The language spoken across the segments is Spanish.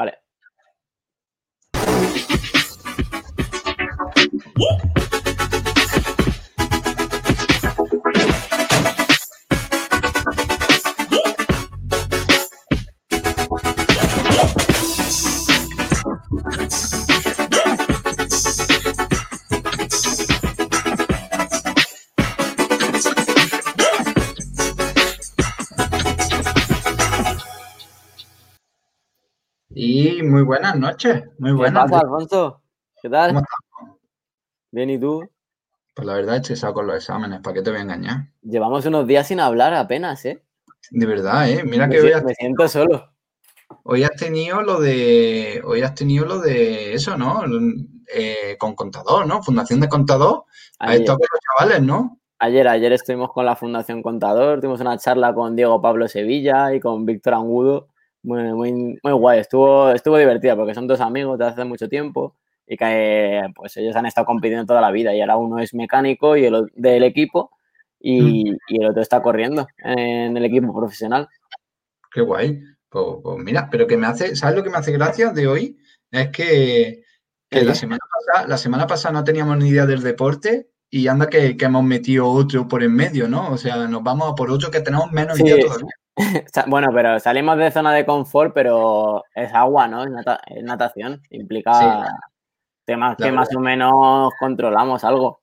Vale. buenas noches, muy ¿Qué buenas. pasa, Alfonso? ¿Qué tal? ¿Cómo estás? Bien, ¿y tú? Pues la verdad, estresado con los exámenes, ¿para qué te voy a engañar? Llevamos unos días sin hablar apenas, ¿eh? De verdad, ¿eh? Mira Me, que hoy si- has, me siento solo. hoy has tenido lo de. Hoy has tenido lo de eso, ¿no? Eh, con contador, ¿no? Fundación de contador. Ayer, estado con los chavales, ¿no? ayer, ayer estuvimos con la Fundación Contador, tuvimos una charla con Diego Pablo Sevilla y con Víctor Angudo. Muy, muy, muy guay, estuvo, estuvo divertida porque son dos amigos de hace mucho tiempo y que pues ellos han estado compitiendo toda la vida y ahora uno es mecánico y el, del equipo y, y el otro está corriendo en el equipo profesional. Qué guay. Pues, pues mira, pero que me hace. ¿Sabes lo que me hace gracia de hoy? Es que, que ¿El la semana pasada, la semana pasada no teníamos ni idea del deporte y anda que, que hemos metido otro por en medio, ¿no? O sea, nos vamos a por otro que tenemos menos Sí, idea todavía. Bueno, pero salimos de zona de confort, pero es agua, ¿no? Es, nata- es natación. Implica Sí, temas que más o menos controlamos algo.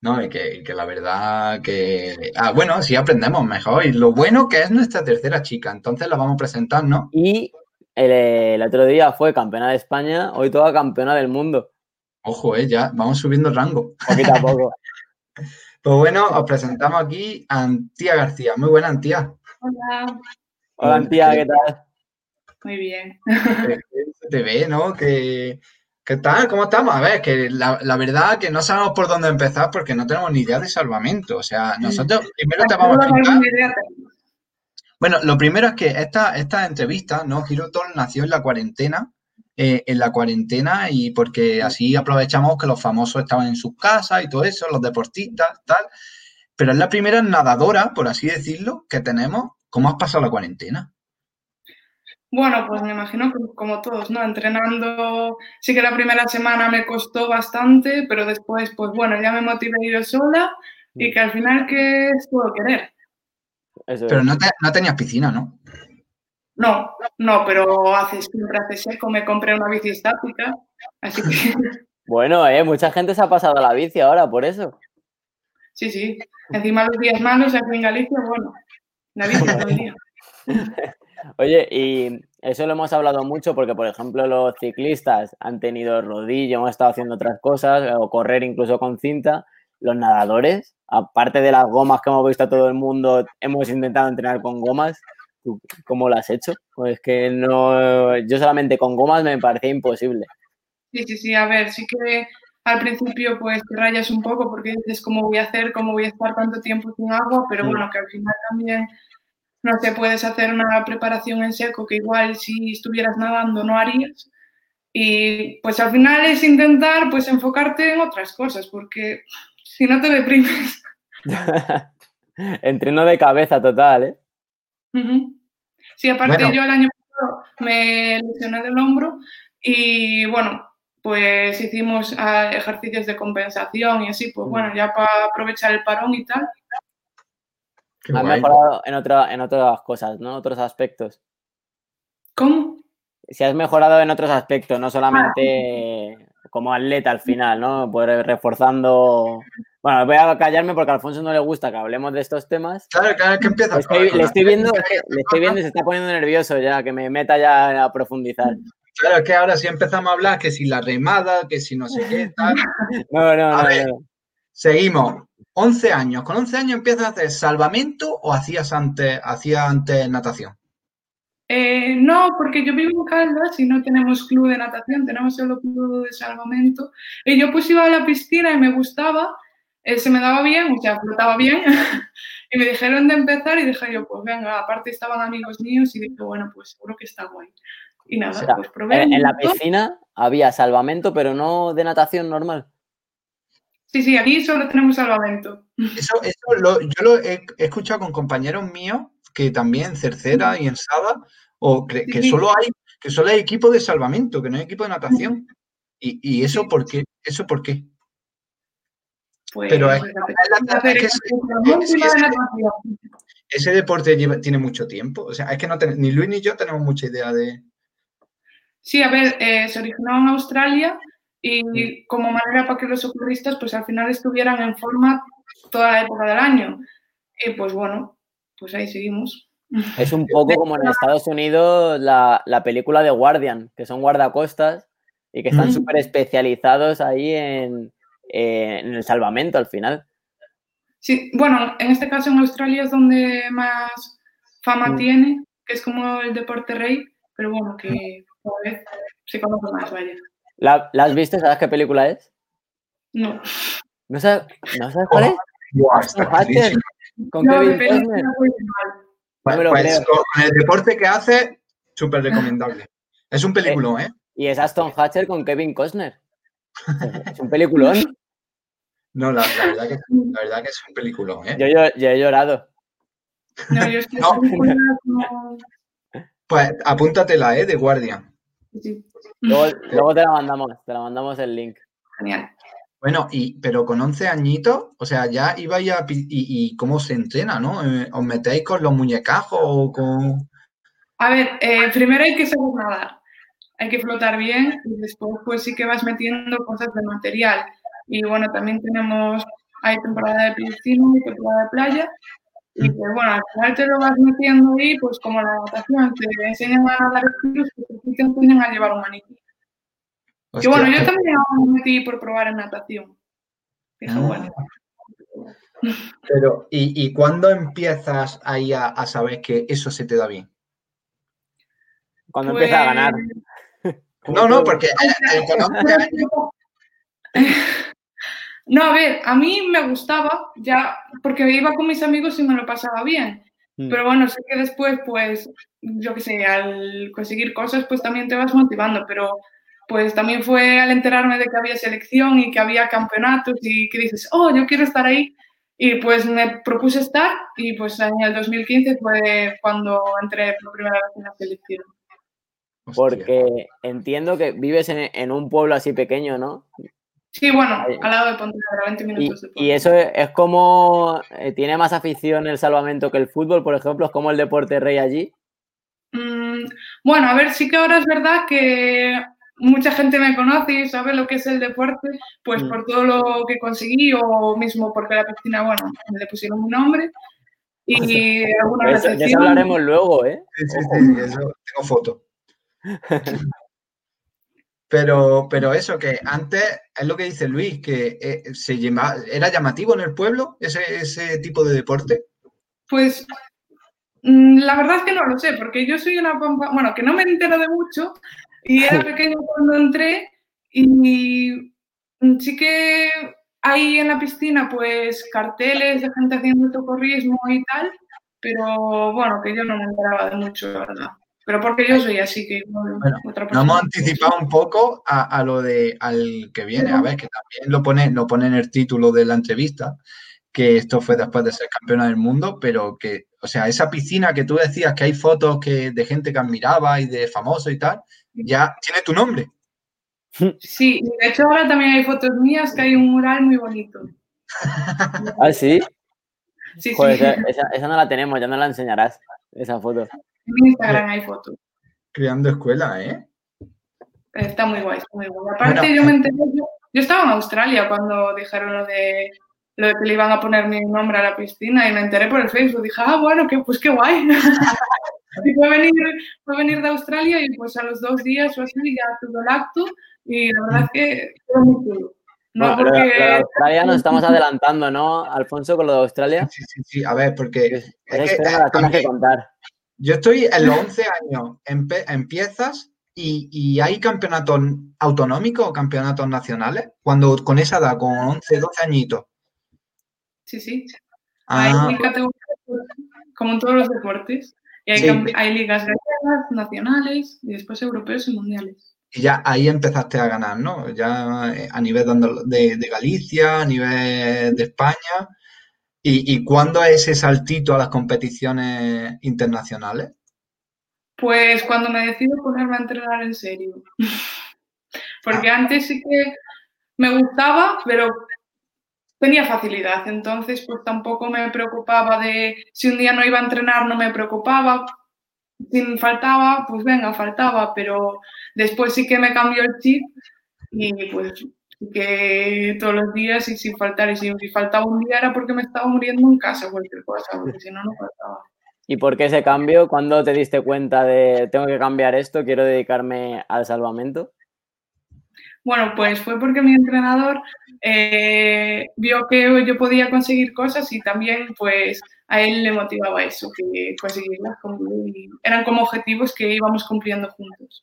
No, y que, que la verdad que... Ah, bueno, sí aprendemos mejor. Y lo bueno que es nuestra tercera chica. Entonces la vamos a presentar, ¿no? Y el, el otro día fue campeona de España, hoy toda campeona del mundo, Ojo, eh, ya vamos subiendo el rango. poquito a poco. Pues bueno, os presentamos aquí a Antía García. Muy buena, Antía. Hola, Hola, Antía, ¿qué tal? muy bien. Que se te ve, ¿no? Que, ¿Qué tal? ¿Cómo estamos? A ver, que la, la verdad que no sabemos por dónde empezar porque no tenemos ni idea de salvamento. O sea, nosotros primero te vamos a explicar... Bueno, lo primero es que esta, esta entrevista, ¿no? Girotol nació en la cuarentena, eh, en la cuarentena y porque así aprovechamos que los famosos estaban en sus casas y todo eso, los deportistas, tal. Pero es la primera nadadora, por así decirlo, que tenemos. ¿Cómo has pasado la cuarentena? Bueno, pues me imagino que como todos, ¿no? Entrenando, sí que la primera semana me costó bastante, pero después, pues bueno, ya me motivé yo sola y que al final, ¿qué es todo querer? Eso Pero no, te- no tenías piscina, ¿no? No, no, pero hace siempre hace seco, me compré una bici estática, así que Bueno, eh, mucha gente se ha pasado a la bici ahora, por eso. Sí, sí. Encima los días malos aquí en Galicia, bueno, todo el día. Oye, y eso lo hemos hablado mucho porque, por ejemplo, los ciclistas han tenido rodillo, hemos estado haciendo otras cosas, o correr incluso con cinta. Los nadadores, aparte de las gomas que hemos visto a todo el mundo, hemos intentado entrenar con gomas. ¿Tú ¿Cómo lo has hecho? Pues que no, yo solamente con gomas me parecía imposible. Sí, sí, sí, a ver, sí que al principio pues te rayas un poco porque dices cómo voy a hacer, cómo voy a estar tanto tiempo sin agua, pero bueno, que al final también, no sé, puedes hacer una preparación en seco que igual si estuvieras nadando no harías. Y pues al final es intentar pues enfocarte en otras cosas, porque si no te deprimes. Entreno de cabeza total, ¿eh? Sí, aparte Bueno. yo el año pasado me lesioné del hombro y bueno, pues hicimos ah, ejercicios de compensación y así, pues bueno, ya para aprovechar el parón y tal. Qué Has guay. mejorado en, otra, en otras cosas, ¿no? Otros aspectos. ¿Cómo? Si has mejorado en otros aspectos, no solamente como atleta al final, ¿no? Pues reforzando. Bueno, voy a callarme porque a Alfonso no le gusta que hablemos de estos temas. Claro, claro, que empieza Le estoy, le estoy viendo, le estoy viendo y se está poniendo nervioso ya, que me meta ya a profundizar. Claro, es que ahora sí empezamos a hablar que si la remada, que si no sé qué, tal. No, no, A no, ver. no. Seguimos. 11 años. ¿Con 11 años empiezas a hacer salvamento o hacías antes, hacías antes natación? Eh, no, porque yo vivo en Caldas y no tenemos club de natación, tenemos solo club de salvamento. Y yo pues iba a la piscina y me gustaba, eh, se me daba bien, o sea, flotaba bien. y me dijeron de empezar y dije yo, pues venga, aparte estaban amigos míos y dije, bueno, pues seguro que está guay. Y nada, O sea, pues probé. En, en la piscina había salvamento, pero no de natación normal. Sí, sí, aquí solo tenemos salvamento. Eso, eso lo- yo lo he, he escuchado con compañeros míos que también en Cercera y en Sada o que, que Sí. solo hay que solo hay equipo de salvamento, que no hay equipo de natación. ¿Y, y eso Sí. por qué? ¿Eso por qué? Pues, Pero es- pues. Ese deporte lleva- tiene mucho tiempo. O sea, es que no ten- ni Luis ni yo tenemos mucha idea de. Sí, a ver, eh, se originó en Australia y como manera para que los socorristas pues al final estuvieran en forma toda la época del año. Y pues bueno, pues ahí seguimos. Es un poco como en Estados Unidos la, la película de Guardian, que son guardacostas y que están Mm. súper especializados ahí en, eh, en el salvamento al final. Sí, bueno, en este caso en Australia es donde más fama Mm. tiene, que es como el deporte rey, pero bueno, que vez conoce más, vaya. ¿La, la has visto? ¿Sabes qué película es? No. ¿No sabes, ¿no sabes cuál es? Está Hatcher, clarísimo. con No, Kevin película Costner. mal. No Pues creo. con el deporte que hace, súper recomendable. Es un peliculón, ¿eh? Y es Aston Hatcher con Kevin Costner. Es un peliculón. No, la, la verdad que, la verdad que es un peliculón, ¿eh? Yo, yo, yo he llorado. No, yo es que No. Pues apúntatela, ¿eh? De Guardian. Sí, Luego, luego te la mandamos, te la mandamos el link. genial. Bueno, y, pero con 11 añitos, o sea, ya ibais a... Y, y cómo se entrena, ¿no? Eh, ¿Os metéis con los muñecajos o con...? A ver, eh, primero hay que saber nadar, hay que flotar bien y después pues sí que vas metiendo cosas de material. Y bueno, también tenemos, hay temporada de piscina y temporada de playa. Y pues bueno, al final te lo vas metiendo ahí, pues como la natación, te enseñan a nadar estilos, pues te enseñan a llevar un maniquí. Que bueno, yo también me metí por probar en natación. Dije, Ah. bueno, Pero, ¿y, y cuándo empiezas ahí a, a saber que eso se te da bien? Cuando pues- empieza a ganar. No, no, porque eh, eh, con 11 años... No, a ver, a mí me gustaba ya, porque iba con mis amigos y me lo pasaba bien. Mm. Pero bueno, sé que después, pues, yo qué sé, al conseguir cosas, pues también te vas motivando. Pero pues también fue al enterarme de que había selección y que había campeonatos y que dices, oh, yo quiero estar ahí. Y pues me propuse estar y pues en el 2015 fue cuando entré por primera vez en la selección. Hostia. Porque entiendo que vives en, en un pueblo así pequeño, ¿no? Sí, bueno, al lado de Pontevedra, 20 Y, minutos de y eso es, es como, eh, tiene más afición el salvamento que el fútbol, por ejemplo, es como el deporte rey allí. Mm, bueno, a ver, sí que ahora es verdad que mucha gente me conoce y sabe lo que es el deporte, pues Mm. por todo lo que conseguí o mismo porque la piscina, bueno, le pusieron mi nombre y alguna De eso, hablaremos luego, ¿eh? Sí, sí, sí, eso, tengo foto. Pero, pero eso, que antes es lo que dice Luis, que eh, se llama, era llamativo en el pueblo ese, ese tipo de deporte. Pues mm, la verdad es que no lo sé, porque yo soy una pompa, bueno, que no me entero de mucho y era pequeño cuando entré y mm, sí que hay en la piscina pues carteles de gente haciendo socorrismo y tal, pero bueno, que yo no me enteraba de mucho, la verdad. Pero porque yo soy así que Bueno, otra Nos persona. hemos anticipado un poco a, a lo de al que viene, a ver, que también lo pone, lo pone en el título de la entrevista, que esto fue después de ser campeona del mundo, pero que, o sea, esa piscina que tú decías que hay fotos que, de gente que admiraba y de famosos y tal, ya tiene tu nombre. Sí, y de hecho ahora también hay fotos mías que hay un mural muy bonito. Ah, sí. Sí, sí. Esa, esa- esa no la tenemos, ya no la enseñarás, esa foto. En Instagram hay fotos. Creando escuela, ¿eh? Está muy guay, está muy guay. Aparte, Bueno, yo me enteré, yo, yo estaba en Australia cuando dijeron lo de, lo de que le iban a poner mi nombre a la piscina y me enteré por el Facebook. Dije, ah, bueno, que, pues qué guay. y fue venir, fue venir de Australia y pues a los dos días o así ya tuve el acto y la verdad es que fue muy chulo. No, Bueno, porque... Australia nos estamos adelantando, ¿no, Alfonso, con lo de Australia? Sí, sí, sí. A ver, porque es que, eh, que contar. Yo estoy en los 11 años, empiezas y, y hay campeonatos autonómicos o campeonatos nacionales, cuando con esa edad, con 11, 12 añitos. Sí, sí. Ah, Hay categorías, como en todos los deportes. Y hay, Sí. campe- hay ligas gallegas, nacionales y después europeos y mundiales. y ya ahí empezaste a ganar, ¿no? Ya eh, a nivel de, Andal- de- de Galicia, a nivel de España. ¿Y, y cuándo es ese saltito a las competiciones internacionales? Pues cuando me decido ponerme a entrenar en serio. Porque antes sí que me gustaba, pero tenía facilidad. Entonces, pues tampoco me preocupaba de si un día no iba a entrenar, no me preocupaba. Si faltaba, pues venga, faltaba. Pero después sí que me cambió el chip y pues que todos los días y sin faltar. Y si faltaba un día era porque me estaba muriendo en casa o cualquier cosa, porque si no, no faltaba. ¿Y por qué ese cambio? ¿Cuándo te diste cuenta de tengo que cambiar esto, quiero dedicarme al salvamento? Bueno, pues fue porque mi entrenador eh, vio que yo podía conseguir cosas y también pues a él le motivaba eso, que conseguirlas. Eran como objetivos que íbamos cumpliendo juntos.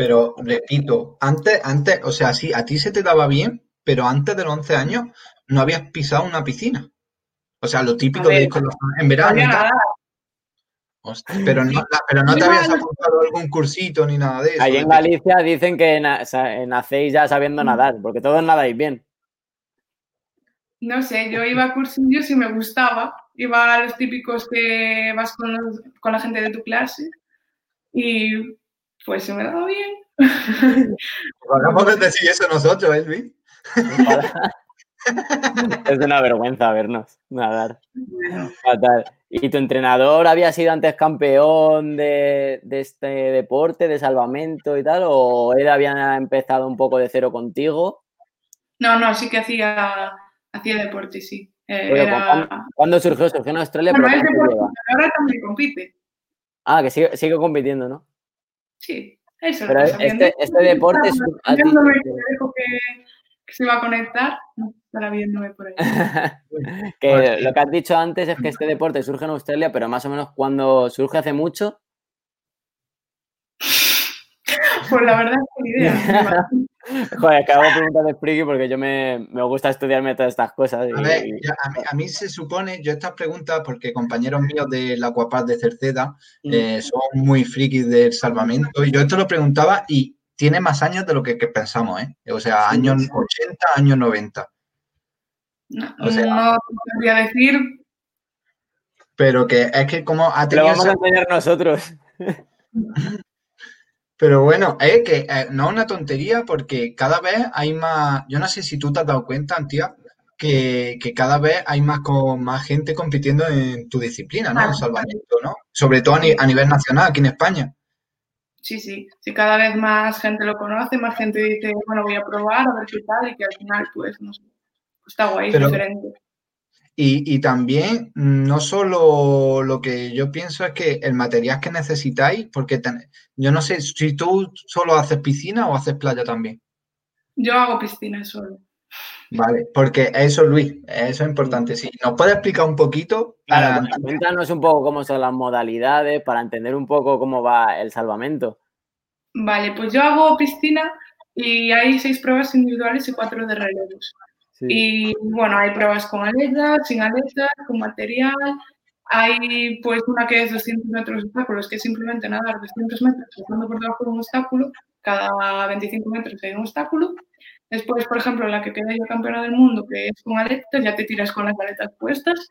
Pero repito, antes, antes, o sea, sí, a ti se te daba bien, pero antes de los 11 años no habías pisado una piscina. O sea, lo típico de ir con los en verano pero no, pero no te habías apuntado algún cursito ni nada de eso. Ahí en Galicia dicen que nacéis ya sabiendo nadar, porque todos nadáis bien. No sé, yo iba a cursillos y me gustaba. Iba a los típicos que vas con, con la gente de tu clase y pues se me daba bien. Hagamos de decir eso nosotros, ¿eh, Luis? es una vergüenza vernos nadar. Fatal. ¿Y tu entrenador había sido antes campeón de, este deporte, de salvamento y tal? ¿O él había empezado un poco de cero contigo? No, no, sí que hacía, hacía deporte, sí. Eh, ¿cuándo, surgió? Surgió en Australia. pero ahora también compite. Ah, que sigue, sigue compitiendo, ¿no? Sí, eso Pero este, este deporte es... que se va a conectar, estará viéndome por ahí. que lo que has dicho antes es que este deporte surge en Australia, pero más o menos cuando surge hace mucho. Pues la verdad es que ni idea. Joder, que hago preguntas de friki porque yo me, me, gusta estudiarme todas estas cosas. a, ver, a, mí, a, mí, se supone, yo estas preguntas, porque compañeros míos de la Cuapaz de Cerceda mm. eh, son muy frikis del salvamento, y yo esto lo preguntaba y tiene más años de lo que, que pensamos, ¿eh? O sea, años 80, años 90. No, o sea, no podría decir. Pero que es que como ha tenido. Lo vamos a enseñar nosotros. Pero bueno, es que eh, no es una tontería porque cada vez hay más. Yo no sé si tú te has dado cuenta, Antía, que, que, cada vez hay más, con, más gente compitiendo en tu disciplina, ¿no? En salvamento, ¿no? Sobre todo a, a nivel nacional, aquí en España. Sí, sí, sí, cada vez más gente lo conoce, más gente dice, bueno, voy a probar, a ver qué tal, y que al final, pues, no sé, está guay, es diferente. Y, y, también, no solo lo que yo pienso es que el material que necesitáis, porque yo no sé si tú solo haces piscina o haces playa también. Yo hago piscina solo. Vale, porque eso, Luis, eso es importante. Sí, ¿nos puede explicar un poquito? Para... cuéntanos un poco cómo son las modalidades para entender un poco cómo va el salvamento. Vale, pues yo hago piscina y hay seis pruebas individuales y cuatro de relevos. Y bueno, hay pruebas con aletas, sin aletas, con material. Hay pues una que es 200 metros de obstáculos, que es simplemente nadar 200 metros pasando por debajo de un obstáculo. Cada 25 metros hay un obstáculo. Después, por ejemplo, la que queda yo campeona del mundo, que es con aletas, ya te tiras con las aletas puestas.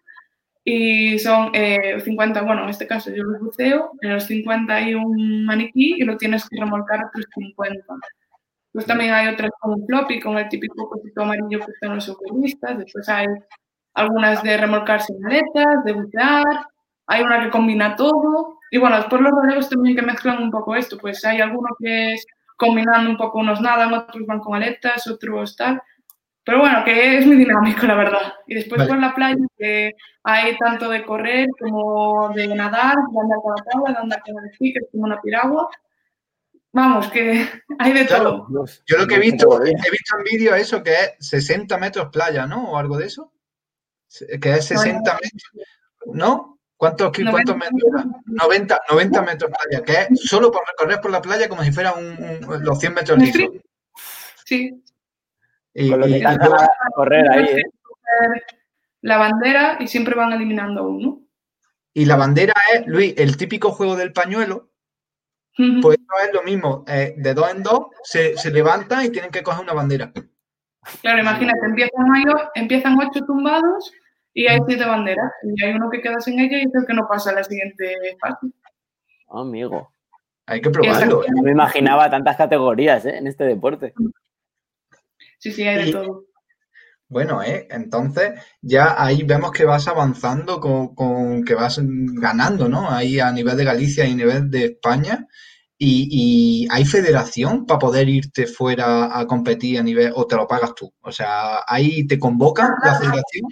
Y son 50, eh, bueno, en este caso yo los buceo, en los 50 hay un maniquí y lo tienes que remolcar a tus 50. Pues también hay otras con floppy, con el típico cosito amarillo que están los socorristas. Después hay algunas de remolcar sin aletas, de bucear. Hay una que combina todo. Y bueno, después los relevos también que mezclan un poco esto. Pues hay alguno que es combinando un poco, unos nadan, otros van con aletas, otros tal. Pero bueno, que es muy dinámico, la verdad. Y después con la playa, que hay tanto de correr como de nadar, de andar con la tabla, de andar con el esquí, que es como una piragua. Vamos, que hay de todo. Yo lo que he visto, he visto en vídeo eso, que es 60 metros playa, ¿no? O algo de eso. Que es 60 metros, ¿no? ¿Cuántos, cuántos metros? 90, 90 metros playa, que es solo por recorrer por la playa como si fuera un, los 100 metros lisos. Sí. Y, Con lo que correr ahí. ¿eh? La bandera y siempre van eliminando uno. Y la bandera es, Luis, el típico juego del pañuelo. Pues es lo mismo, eh, de dos en dos se, se levanta y tienen que coger una bandera. Claro, imagínate, empiezan, empiezan ocho tumbados y hay siete banderas. Y hay uno que queda sin ella y es el que no pasa a la siguiente fase. Oh, amigo. Hay que probarlo. ¿eh? No me imaginaba tantas categorías ¿eh? en este deporte. Sí, sí, hay de Y- todo. Bueno, ¿eh? entonces ya ahí vemos que vas avanzando con, con- que vas ganando, ¿no? Ahí a nivel de Galicia y a nivel de España. Y, y hay federación para poder irte fuera a competir a nivel, o te lo pagas tú. O sea, ahí te convocan la federación.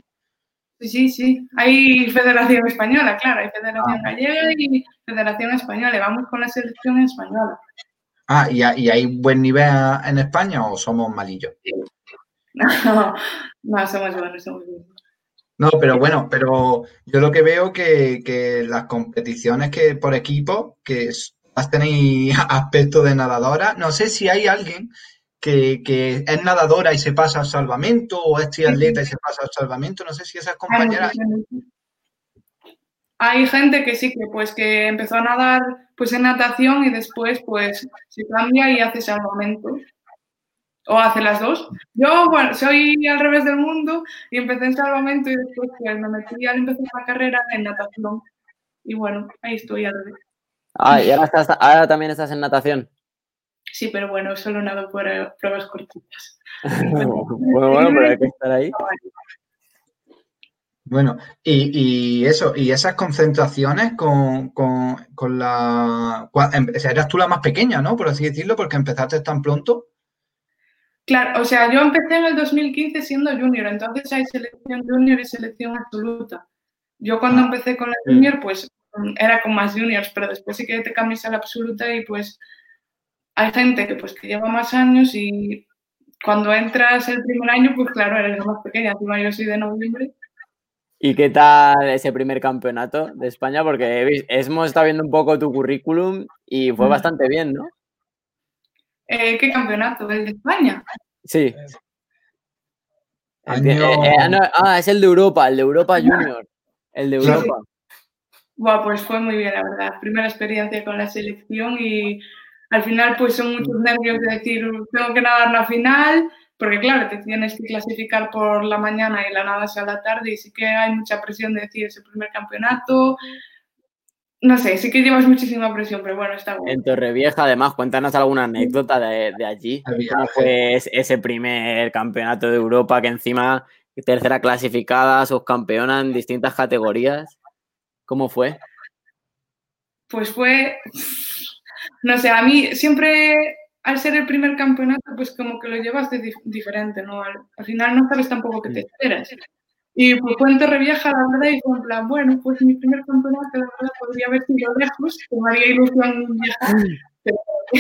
Sí, sí, sí. Hay Federación Española, claro, hay Ah. Federación Gallega y Federación Española. Y vamos con la selección española. Ah, ¿y, hay- y hay buen nivel en España o somos malillos? No, no, somos buenos, somos buenos. No, pero bueno, pero yo lo que veo que, que las competiciones que por equipo, que s- tenéis aspecto de nadadora, no sé si hay alguien que, es nadadora y se pasa al salvamento, o es triatleta y se pasa al salvamento, no sé si esas compañeras... Hay gente que sí, que pues que empezó a nadar pues en natación y después pues se cambia y hace salvamento. O hace las dos. Yo, bueno, soy al revés del mundo y empecé en salvamento y después pues, me metí al empezar la carrera en natación. Y bueno, ahí estoy al revés. Ah, y ahora, estás, ahora también estás en natación. Sí, pero bueno, solo nado por eh, pruebas cortitas. bueno, bueno, pero hay que estar ahí. Bueno, y, y eso, y esas concentraciones con, con, con la... cua- em- o sea, eras tú la más pequeña, ¿no? Por así decirlo, porque empezaste tan pronto. Claro, o sea, yo empecé en el 2015 siendo junior, entonces hay selección junior y selección absoluta. Yo cuando Ah. empecé con la junior, pues era con más juniors, pero después sí que te cambias a la absoluta y pues hay gente que pues que lleva más años y cuando entras el primer año, pues claro, eres la más pequeña, encima yo soy de noviembre. ¿Y qué tal ese primer campeonato de España? Porque hemos estado viendo un poco tu currículum y fue bastante bien, ¿no? Eh, ¿Qué campeonato? ¿El de España? Sí. Año- Eh, eh, no, ah, es el de Europa, el de Europa Junior. El de. Europa. Buah, pues fue muy bien, la verdad. Primera experiencia con la selección y al final pues son muchos nervios de decir, tengo que nadar la final, porque claro, te tienes que clasificar por la mañana y la nadas a la tarde y sí que hay mucha presión de decir ese primer campeonato. No sé, sí que llevas muchísima presión, pero bueno, está bueno. En Torrevieja, además, cuéntanos alguna anécdota de, de allí. ¿Cómo fue es- ese primer campeonato de Europa que encima tercera clasificada, subcampeona en distintas categorías? ¿Cómo fue? Pues fue, no sé, a mí siempre al ser el primer campeonato, pues como que lo llevas de dif- diferente, ¿no? Al, al final no sabes tampoco qué te esperas. Y pues fue en Torrevieja, la verdad, y fue en plan, bueno, pues mi primer campeonato, la verdad, podría haber sido lejos, que me haría ilusión viajar, pero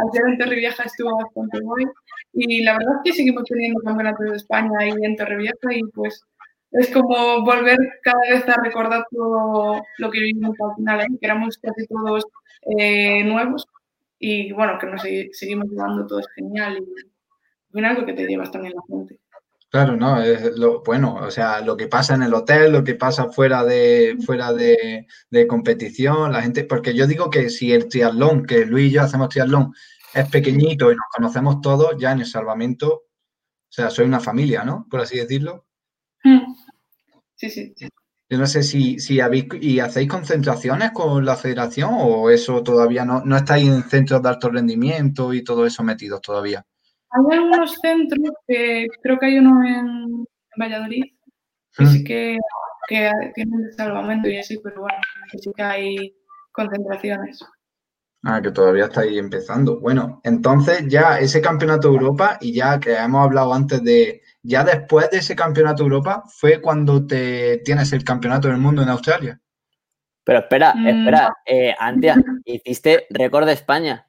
al ser en Torrevieja estuvo bastante guay. Y la verdad es que seguimos teniendo campeonatos de España ahí en Torrevieja y pues es como volver cada vez a recordar todo lo que vivimos al final ahí, que éramos casi todos eh, nuevos y bueno, que nos segui- seguimos llevando todo es genial y al final lo que te llevas también la gente. Claro, no, es lo bueno, o sea, lo que pasa en el hotel, lo que pasa fuera de fuera de, de competición, la gente, porque yo digo que si el triatlón, que Luis y yo hacemos triatlón, es pequeñito y nos conocemos todos, ya en el salvamento, o sea, soy una familia, ¿no? Por así decirlo. Mm. Sí, sí. Yo no sé si, si habéis y hacéis concentraciones con la federación o eso todavía no, no estáis en centros de alto rendimiento y todo eso metidos todavía. Hay algunos centros que creo que hay uno en, Valladolid que sí que, que tienen salvamento y así, pero bueno, que sí que hay concentraciones. Ah, que todavía estáis empezando. Bueno, entonces ya ese campeonato de Europa y ya que hemos hablado antes de, ya después de ese campeonato de Europa fue cuando te tienes el campeonato del mundo en Australia. Pero espera, Mm. espera, eh, Antia, hiciste récord de España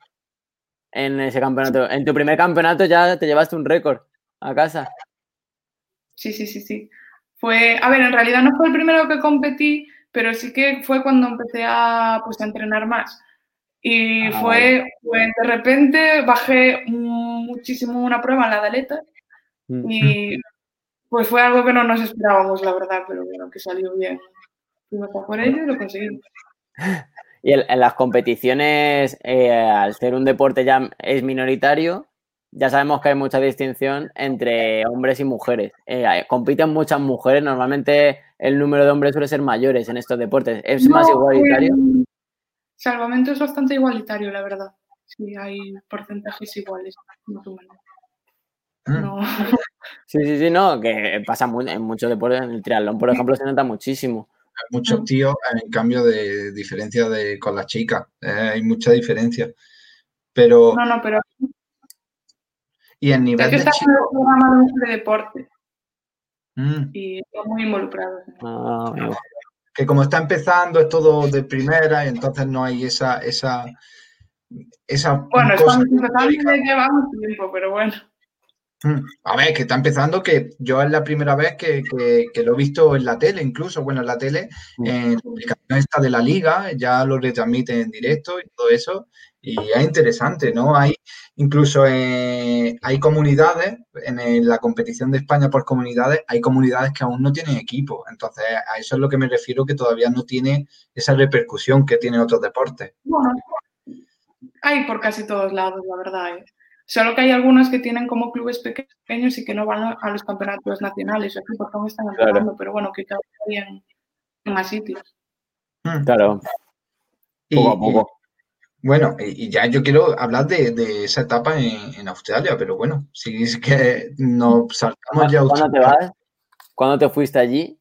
en ese campeonato. En tu primer campeonato ya te llevaste un récord a casa. Sí, sí, sí, sí. Fue, a ver, en realidad no fue el primero que competí, pero sí que fue cuando empecé a, pues, a entrenar más. Y Ah, fue, pues, de repente bajé muchísimo una prueba en la daleta Mm. Y pues fue algo que no nos esperábamos, la verdad, pero bueno, que salió bien. Fuimos a por ello y lo conseguimos. Y en, las competiciones, eh, al ser un deporte ya es minoritario, ya sabemos que hay mucha distinción entre hombres y mujeres. Eh, compiten muchas mujeres, normalmente el número de hombres suele ser mayores en estos deportes. ¿Es más igualitario? en- salvamento es bastante igualitario, la verdad. Sí, hay porcentajes iguales, más o menos. Mm. No. Sí, sí, sí, no, que pasa mu- en muchos deportes, en el triatlón, por ejemplo, se nota muchísimo. Hay muchos tíos, en cambio, de diferencia de, con las chicas. Eh, hay mucha diferencia. Pero, No, no, pero y el nivel es que de está en chicos. el programa de deporte Mm, y están muy involucrados. en eso. Ah, que como está empezando, es todo de primera, y entonces no hay esa, esa, esa Bueno, cosa estamos empezando y llevamos tiempo, pero bueno. Mm. A ver, que está empezando que yo es la primera vez que, que- que lo he visto en la tele, incluso, bueno, en la tele, Mm. en la aplicación esta de la liga, ya lo retransmiten en directo y todo eso, y es interesante, ¿no? Hay incluso eh, hay comunidades, en la competición de España por comunidades, hay comunidades que aún no tienen equipo, entonces a eso es lo que me refiero, que todavía no tiene esa repercusión que tienen otros deportes. Bueno, hay por casi todos lados, la verdad. ¿eh? Solo que hay algunos que tienen como clubes pequeños y que no van a- los campeonatos nacionales, aquí porque aún están Claro. pero bueno, que cada vez en, en más sitios. Mm. Claro, Y- poco a y- poco. Bueno, y ya yo quiero hablar de, de esa etapa en, en Australia, pero bueno, si es que nos saltamos ya a ¿Cuándo te Australia. vas? ¿Cuándo te fuiste allí?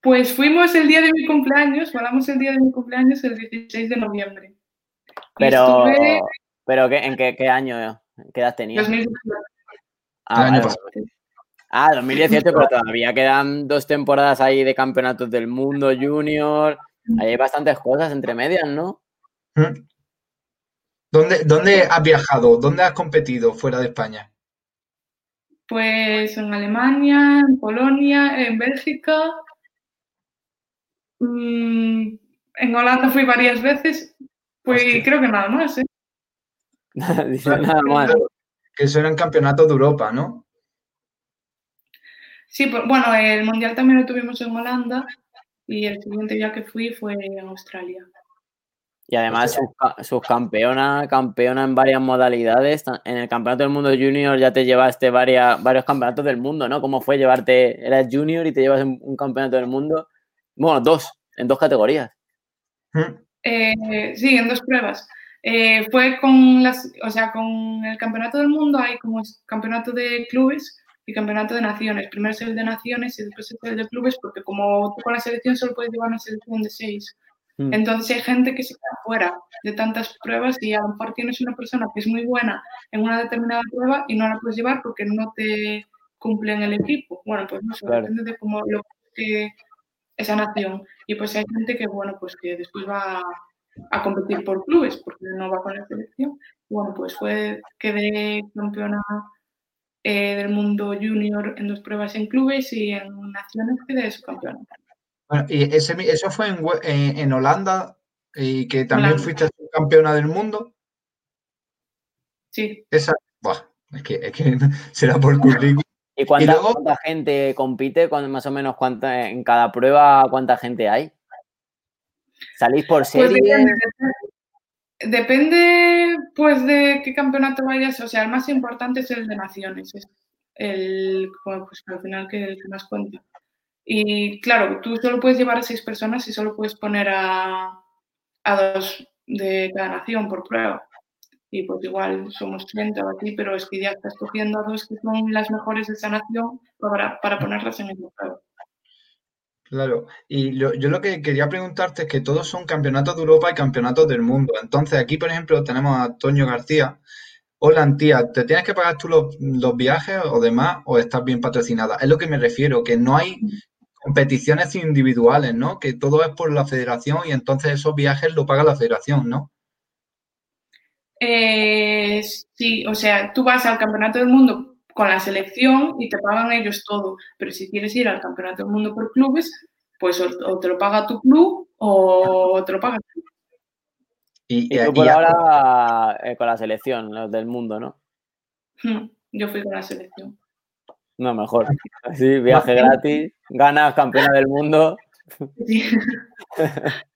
Pues fuimos el día de mi cumpleaños, volamos el día de mi cumpleaños el 16 de noviembre. Pero, estuve pero ¿qué, ¿en qué, qué año? ¿Qué edad tenías? 2018. Ah, vale. Ah, 2018, pero todavía quedan dos temporadas ahí de campeonatos del mundo junior. Ahí hay bastantes cosas entre medias, ¿no? Mm. ¿Dónde, dónde has viajado? ¿Dónde has competido fuera de España? Pues en Alemania, en Polonia, en Bélgica. mm, en Holanda fui varias veces. Pues Hostia. creo que nada más, ¿eh? Dice nada más. Claro, Que eso eran campeonatos de Europa, ¿no? Sí, pues, bueno, el mundial también lo tuvimos en Holanda y el siguiente día que fui fue en Australia. Y además subca- subcampeona, campeona en varias modalidades. En el Campeonato del Mundo Junior ya te llevaste varias, varios campeonatos del mundo, ¿no? ¿Cómo fue llevarte, eras junior y te llevas un, un campeonato del mundo? Bueno, dos, en dos categorías. Mm. Eh, sí, en dos pruebas. Eh, fue con las, o sea, con el campeonato del mundo hay como campeonato de clubes y campeonato de naciones. Primero es el de naciones y después es el de clubes, porque como tú con la selección solo puedes llevar una selección de seis. Mm. Entonces hay gente que se queda fuera de tantas pruebas y a lo mejor tienes una persona que es muy buena en una determinada prueba y no la puedes llevar porque no te cumple en el equipo. Bueno, pues no sé, Claro. depende de cómo lo que esa nación. Y pues hay gente que, bueno, pues que después va a, competir por clubes porque no va con la selección. Y bueno, pues fue, quedé campeona eh, del mundo junior en dos pruebas en clubes y en naciones quedé subcampeona. Bueno, y ese, eso fue en, Hue- en- en Holanda y que también Holanda. fuiste campeona del mundo. Sí, Esa, buah, es que, es que será por currículum. ¿Y cuánta, luego- cuánta gente compite? ¿Cuán- más o menos cuánta, en cada prueba cuánta gente hay? ¿Salís por Pues serie? depende, depende, depende, pues de qué campeonato vayas, o sea, el más importante es el de naciones, es el bueno, pues al final que el que más cuenta. Y claro, tú solo puedes llevar a seis personas y solo puedes poner a, a dos de cada nación por prueba. Y pues igual somos 30 o así, pero es que ya estás cogiendo a dos que son las mejores de esa nación para, para ponerlas en el prueba. Claro, y lo- yo lo que quería preguntarte es que todos son campeonatos de Europa y campeonatos del mundo. Entonces, aquí, por ejemplo, tenemos a Toño García. Hola, tía, ¿te tienes que pagar tú los, los viajes o demás o estás bien patrocinada? Es lo que me refiero, que no hay competiciones individuales, ¿no? Que todo es por la federación y entonces esos viajes lo paga la federación, ¿no? Eh, sí, o sea, tú vas al Campeonato del Mundo con la selección y te pagan ellos todo, pero si quieres ir al Campeonato del Mundo por clubes, pues o, o te lo paga tu club o te lo pagas tú. Y, Y y- tú por y- ahora eh, con la selección, los del mundo, ¿no? Hmm, Yo fui con la selección. No, mejor. Sí, viaje gratis, ganas campeona del mundo. Sí.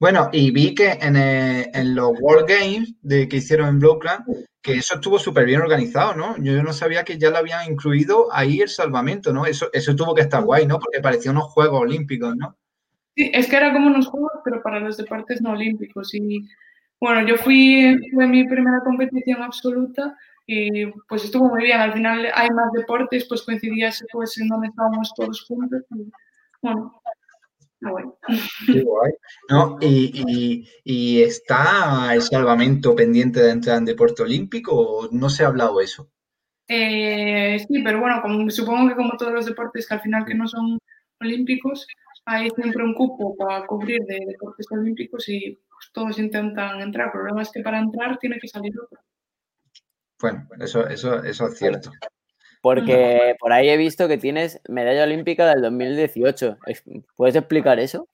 Bueno, y vi que en, eh, en los World Games de, que hicieron en Blockland, que eso estuvo súper bien organizado, ¿no? Yo, no sabía que ya lo habían incluido ahí el salvamento, ¿no? Eso, eso tuvo que estar guay, ¿no? Porque parecía unos Juegos Olímpicos, ¿no? Sí, es que era como unos juegos, pero para los deportes no olímpicos. Y bueno, yo fui, fue mi primera competición absoluta y pues estuvo muy bien. Al final hay más deportes, pues coincidía pues en donde estábamos todos juntos. Y, bueno, ah, bueno. Qué guay. ¿No? ¿Y, y, y está el salvamento pendiente de entrar en deporte olímpico o no se ha hablado eso? Eh, sí, pero bueno, como, supongo que como todos los deportes que al final que no son olímpicos, hay siempre un cupo para cubrir de deportes olímpicos y pues, todos intentan entrar. El problema es que para entrar tiene que salir otro. Bueno, eso, eso, eso es cierto. Porque por ahí he visto que tienes medalla olímpica del 2018. ¿Puedes explicar eso?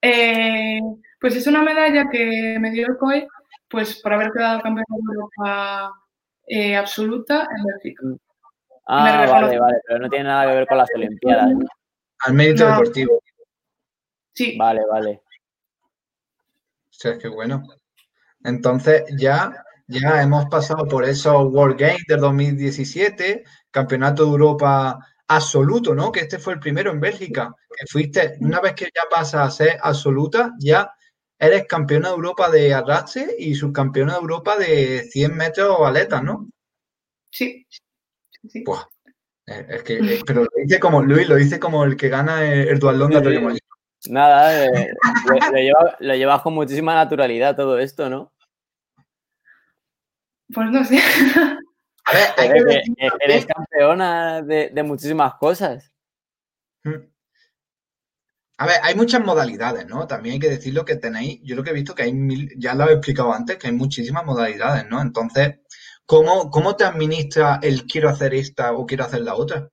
Eh, pues es una medalla que me dio el COE pues por haber quedado campeón de Europa eh, absoluta en Bélgica. Ah, vale, vale, pero no tiene nada que ver con las Olimpiadas. ¿no? Al mérito No. deportivo. Sí, Vale, vale. O sea, qué bueno. Entonces ya, ya hemos pasado por esos World Games del 2017, Campeonato de Europa absoluto, ¿no? Que este fue el primero en Bélgica. Que fuiste, una vez que ya pasas a ser absoluta, ya eres campeona de Europa de arrastre y subcampeona de Europa de 100 metros aletas, ¿no? sí. sí, sí. Buah. Eh, Es que, eh, pero lo dice como, Luis, lo dice como el que gana el, el duatlón de. Nada, eh, lo, lo lleva- lo llevas con muchísima naturalidad todo esto, ¿no? Pues no sé. A ver, hay que Eres, decir que eres campeona de, de muchísimas cosas. Mm. A ver, hay muchas modalidades, ¿no? También hay que decirlo que tenéis, yo lo que he visto que hay mil, ya lo he explicado antes, que hay muchísimas modalidades, ¿no? Entonces, ¿cómo, cómo te administra el quiero hacer esta o quiero hacer la otra?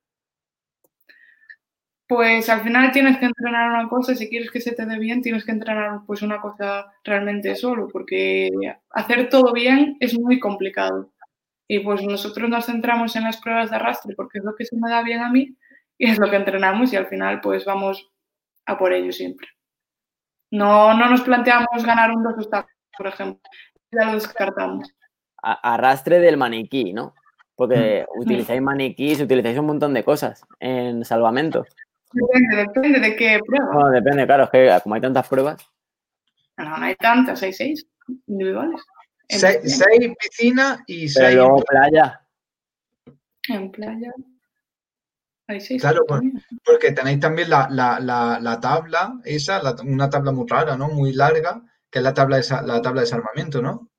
Pues al final tienes que entrenar una cosa, si quieres que se te dé bien, tienes que entrenar pues una cosa realmente solo, porque hacer todo bien es muy complicado. Y pues nosotros nos centramos en las pruebas de arrastre porque es lo que se me da bien a mí y es lo que entrenamos y al final pues vamos a por ello siempre. No, no nos planteamos ganar un dos obstáculos, por ejemplo, ya lo descartamos. Arrastre del maniquí, ¿no? Porque utilizáis maniquís, utilizáis un montón de cosas en salvamento. Depende, depende de qué prueba. Bueno, depende, claro, es que como hay tantas pruebas. No, no hay tantas, hay seis individuales. En Seis, piscina. seis piscinas y Pero seis... luego playa. En playa. Hay seis. Claro, pues, también. Porque tenéis también la, la, la, la tabla, esa, la- una tabla muy rara, ¿no? Muy larga, que es la tabla de, la tabla de desarmamento, ¿no?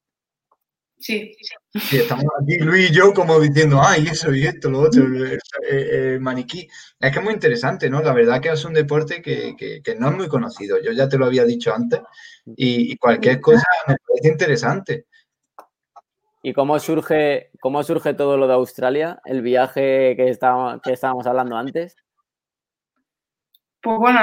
Sí, Sí, estamos aquí Luis y yo como diciendo, ay, eso y esto, lo otro, el, el- el maniquí. Es que es muy interesante, ¿no? La verdad que es un deporte que, que- que no es muy conocido. Yo ya te lo había dicho antes y, y cualquier cosa me parece interesante. ¿Y cómo surge, cómo surge todo lo de Australia? El viaje que estábamos hablando antes. pues bueno,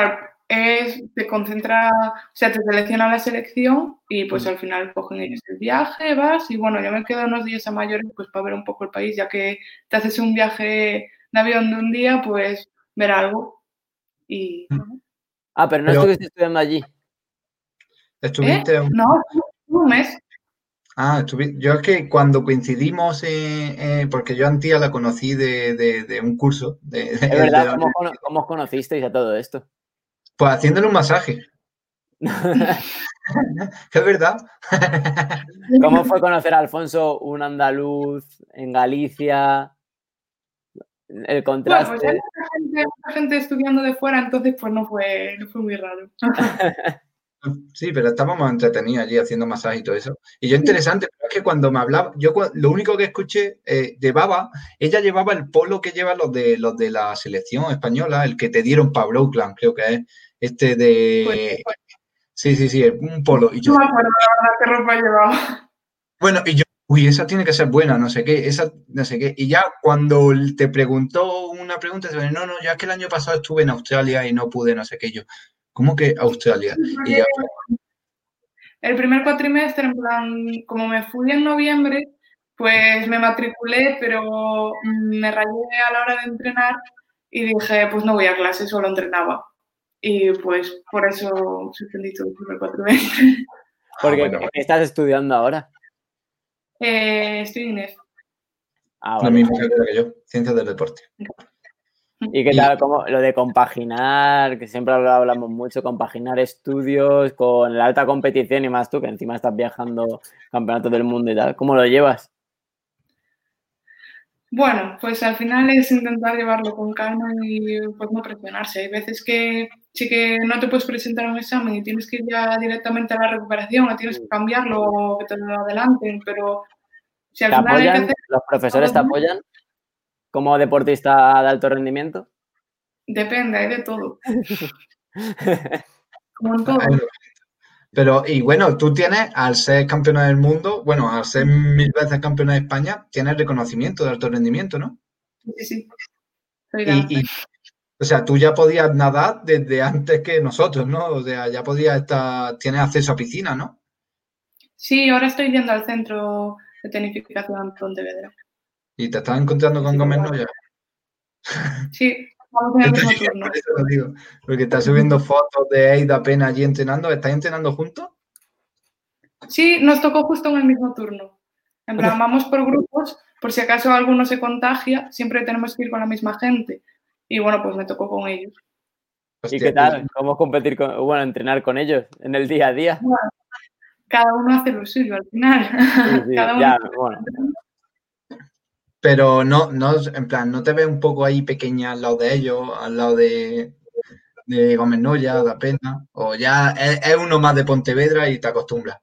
es, te concentra, o sea, te selecciona la selección y pues al final cogen ellos el viaje, vas y bueno, yo me quedo unos días a mayores pues para ver un poco el país, ya que te haces un viaje de avión de un día, pues ver algo. Y, Ah, pero no Pero- estuviste estudiando allí. Estuviste un- no, un mes. Ah, estuvi- yo es que cuando coincidimos, eh, eh, porque yo a Antía la conocí de, de- de un curso, de, Es verdad, de- ¿cómo, cono- cómo os conocisteis a todo esto? Pues haciéndole un masaje. Es verdad. ¿Cómo fue conocer a Alfonso, un andaluz en Galicia? El Bueno, pues contraste. mucha gente, mucha gente estudiando de fuera, entonces pues no fue, no fue muy raro. Sí, pero estábamos entretenidos allí haciendo masaje y todo eso. Y yo interesante, pero es que cuando me hablaba, yo lo único que escuché, eh, llevaba, ella llevaba el polo que llevan los de los de la selección española, el que te dieron para Oakland, creo que es este de... Sí, sí, sí, un polo. Y yo, no me acuerdo ahora qué ropa llevaba. Bueno, y yo, uy, esa tiene que ser buena, no sé qué, esa, no sé qué. Y ya cuando te preguntó una pregunta, te dice, no, no, ya es que el año pasado estuve en Australia y no pude, no sé qué. Yo, ¿cómo que Australia? Y ya, El primer cuatrimestre, en plan, como me fui en noviembre, pues me matriculé, pero me rayé a la hora de entrenar y dije, pues no voy a clase, solo entrenaba. Y pues por eso suspendí todo el primer cuatrimestre. Porque bueno, ¿qué estás estudiando ahora? Eh, estoy en INEF. Ah, lo vale. mismo que yo, ciencias del deporte. ¿Y qué tal? Como lo de compaginar, que siempre hablamos mucho, compaginar estudios con la alta competición y más tú, que encima estás viajando campeonatos del mundo y tal. ¿Cómo lo llevas? Bueno, pues al final es intentar llevarlo con calma y pues no presionarse. Hay veces que sí que no te puedes presentar a un examen y tienes que ir ya directamente a la recuperación o tienes que cambiarlo o que te lo adelanten, pero si al final hay que hacer... ¿Los profesores te apoyan como deportista de alto rendimiento? Depende, hay de todo. como en todo. Pero, y bueno, tú tienes, al ser campeona del mundo, bueno, al ser mil veces campeona de España, tienes reconocimiento de alto rendimiento, ¿no? Sí, sí. Y, o sea, tú ya podías nadar desde antes que nosotros, ¿no? O sea, ya podías estar, tienes acceso a piscina, ¿no? Sí, ahora estoy yendo al centro de tenificación en Pontevedra. ¿Y te estás encontrando con Gómez Noya? Sí, porque estás subiendo fotos de Eida apenas allí entrenando. ¿Estáis entrenando juntos? Sí, nos tocó justo en el mismo turno. En plan, vamos por grupos, por si acaso alguno se contagia, siempre tenemos que ir con la misma gente. Y bueno, pues me tocó con ellos. ¿Y qué tal? ¿Cómo competir con, bueno, entrenar con ellos en el día a día? cada uno hace lo suyo al final. ya, bueno. Pero no, no, en plan, ¿no te ves un poco ahí pequeña al lado de ellos, al lado de, de Gómez Noya, da pena? ¿O ya es, uno más de Pontevedra y te acostumbras?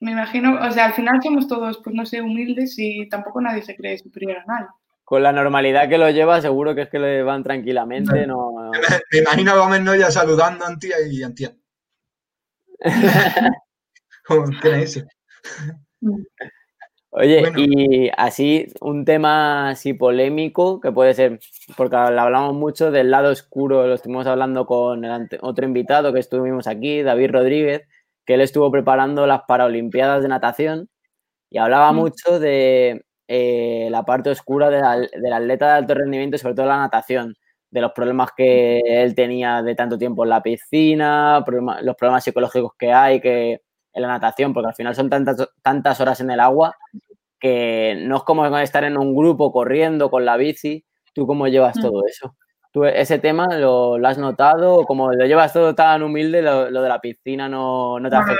Me imagino, o sea, al final somos todos, pues no sé, humildes y tampoco nadie se cree superior a nadie. Con la normalidad que lo lleva, seguro que es que le van tranquilamente, no... Me, imagino a Gómez Noya saludando a Antía y Antía. ¿Cómo tiene ese? Mm. Oye, y así un tema así polémico que puede ser, porque hablamos mucho del lado oscuro, lo estuvimos hablando con otro invitado que estuvimos aquí, David Rodríguez, que él estuvo preparando las Paralimpiadas de natación y hablaba mm. mucho de eh, la parte oscura del atleta de alto rendimiento sobre todo la natación, de los problemas que él tenía de tanto tiempo en la piscina, los problemas psicológicos que hay, que en la natación, porque al final son tantas, tantas horas en el agua que no es como estar en un grupo corriendo con la bici. ¿Tú cómo llevas mm. todo eso? ¿Tú ese tema lo, has notado como lo llevas todo tan humilde, lo, de la piscina no, no te hace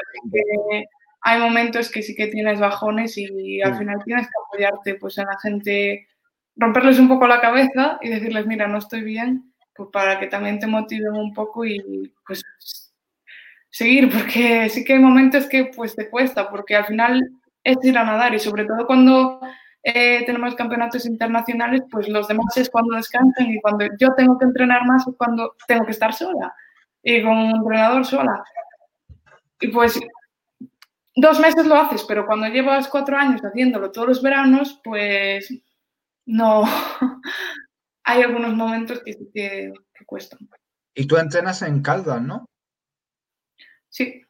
hay momentos que sí que tienes bajones y al mm. final tienes que apoyarte pues a la gente, romperles un poco la cabeza y decirles, mira, no estoy bien, pues para que también te motiven un poco y pues seguir, porque sí que hay momentos que pues te cuesta, porque al final es ir a nadar y sobre todo cuando eh, tenemos campeonatos internacionales, pues los demás es cuando descansan y cuando yo tengo que entrenar más es cuando tengo que estar sola y con un entrenador sola. Y pues dos meses lo haces, pero cuando llevas cuatro años haciéndolo todos los veranos, pues no. hay algunos momentos que, que, que cuestan. Y tú entrenas en Caldas, ¿no? Sí.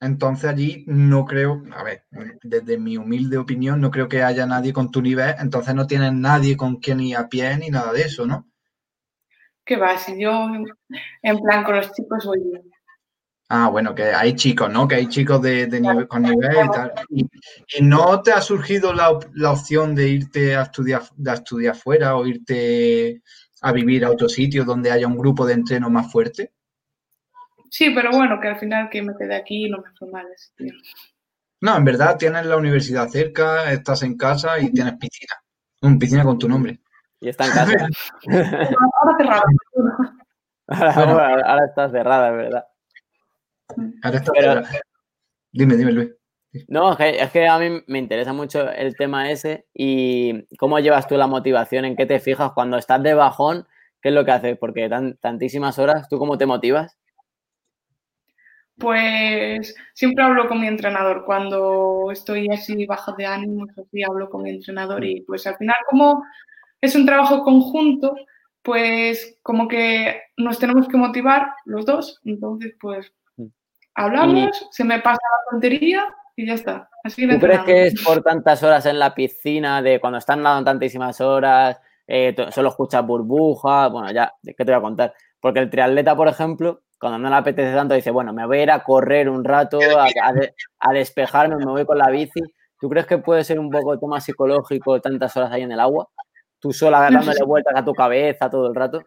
Entonces allí no creo, a ver, desde mi humilde opinión, no creo que haya nadie con tu nivel, entonces no tienes nadie con quien ir a pie ni nada de eso, ¿no? ¿Qué va? Si yo en plan con los chicos voy bien. Ah, bueno, que hay chicos, ¿no? Que hay chicos de, nivel, con nivel y tal. Y, no te ha surgido la, opción de irte a estudiar, de estudiar fuera o irte a vivir a otro sitio donde haya un grupo de entreno más fuerte? Sí, pero bueno, que al final que me quedé aquí no me fue mal ese No, en verdad tienes la universidad cerca, estás en casa y tienes piscina. Un piscina con tu nombre. Y está en casa. ahora cerrada. Ahora, ahora, está cerrada, es verdad. Ahora está cerrada. Dime, dime, Luis. No, es que, a mí me interesa mucho el tema ese y cómo llevas tú la motivación, en qué te fijas cuando estás de bajón, qué es lo que haces, porque tantísimas horas, ¿tú cómo te motivas? Pues siempre hablo con mi entrenador. Cuando estoy así baja de ánimo, así hablo con mi entrenador y pues al final como es un trabajo conjunto, pues como que nos tenemos que motivar los dos. Entonces, pues mm. hablamos, se me pasa la tontería y ya está. Así ¿Tú crees que es por tantas horas en la piscina, de cuando están nadando tantísimas horas, eh, solo escuchas burbujas? Bueno, ya, ¿qué te voy a contar? Porque el triatleta, por ejemplo, cuando no le apetece tanto, dice, bueno, me voy a ir a correr un rato, a, despejarme, me voy con la bici. ¿Tú crees que puede ser un poco tema psicológico tantas horas ahí en el agua? tú sola dándole vueltas a tu cabeza todo el rato.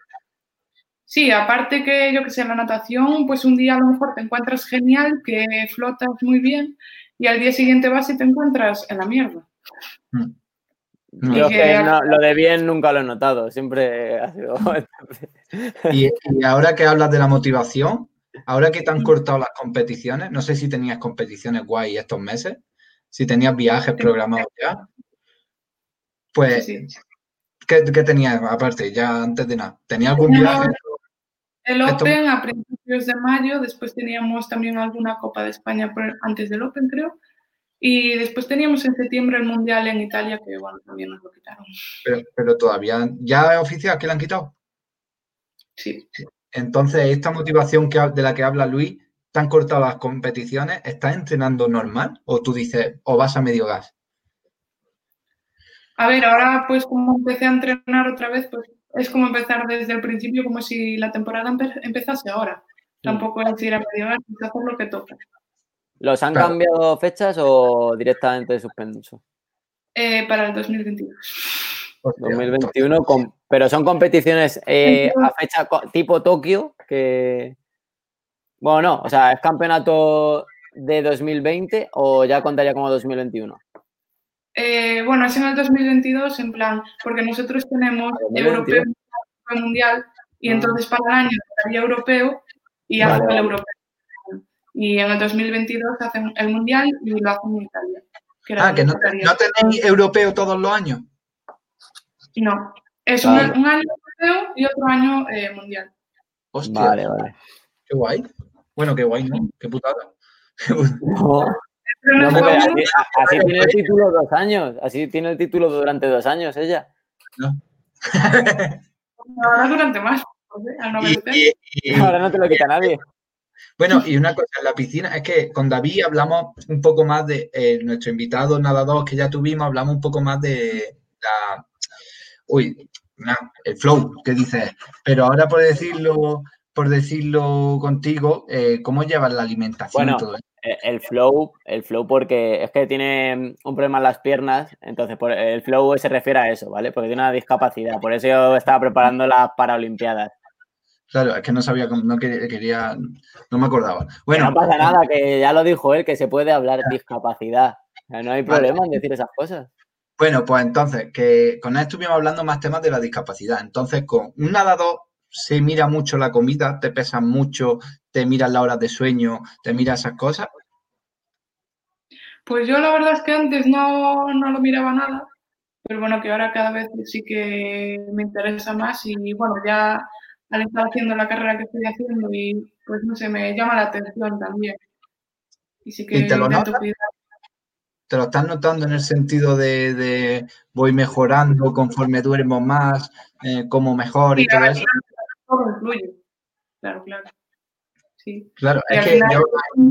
Sí, aparte que yo que sé, la natación, pues un día a lo mejor te encuentras genial, que flotas muy bien, y al día siguiente vas y te encuentras en la mierda. Mm. Yo que lo de bien nunca lo he notado, siempre ha sido. y, ahora que hablas de la motivación, ahora que te han cortado las competiciones, no sé si tenías competiciones guay estos meses, si tenías viajes programados ya. Pues, ¿qué, tenías aparte, ya antes de nada? ¿Tenía algún viaje? El Open a principios de mayo, después teníamos también alguna Copa de España antes del Open, creo. Y después teníamos en septiembre el Mundial en Italia, que bueno, también nos lo quitaron. Pero, todavía, ¿ya es oficial que lo han quitado? Sí. Entonces, esta motivación que, de la que habla Luis, ¿te han cortado las competiciones? ¿Estás entrenando normal? ¿O tú dices, o vas a medio gas? A ver, ahora pues como empecé a entrenar otra vez, pues es como empezar desde el principio, como si la temporada empezase ahora. Tampoco es ir a medio gas, es hacer lo que toca. ¿Los han cambiado fechas o directamente suspenso? Eh, para el 2022. 2021, pero son competiciones eh, a fecha tipo Tokio, que... Bueno, no, o sea, ¿es campeonato de 2020 o ya contaría como 2021? Eh, bueno, es en el 2022, en plan, porque nosotros tenemos europeo mundial y ah. entonces para el año estaría europeo y hacen el europeo. Y en el 2022 hacen el mundial y lo hacen en Italia. ah, que no, tenéis europeo todos los años. No, es un, año europeo y otro año eh, mundial. Hostia. Vale, vale. Qué guay. Bueno, qué guay, ¿no? Qué putada. No, así, tiene el título dos años. Así tiene el título durante dos años ella. No. Ahora durante más. Ahora no te lo quita nadie. Bueno, y una cosa, la piscina, es que con David hablamos un poco más de eh, nuestro invitado nadador que ya tuvimos, hablamos un poco más de la. Uy, el flow que dices. Pero ahora por decirlo, por decirlo contigo, eh, ¿cómo llevas la alimentación y todo eso? Eh, el flow, el flow porque es que tiene un problema en las piernas, entonces por, el flow se refiere a eso, ¿vale? Porque tiene una discapacidad, por eso yo estaba preparando las Paralimpiadas. Claro, es que no sabía, no quería, no me acordaba. Bueno, no pasa nada, que ya lo dijo él, que se puede hablar de discapacidad. No hay problema en decir esas cosas. Bueno, pues entonces, que con él estuvimos hablando más temas de la discapacidad. Entonces, con un nadador se mira mucho la comida, te pesas mucho, te miras las horas de sueño, te miras esas cosas? Pues yo la verdad es que antes no, lo miraba nada, pero bueno, que ahora cada vez sí que me interesa más y bueno, ya al estar haciendo la carrera que estoy haciendo y pues no sé, me llama la atención también. Y sí que te lo ¿Te lo estás notando en el sentido de, voy mejorando conforme duermo más, eh, como mejor y todo eso? Todo influye, claro, claro. Claro, es que yo,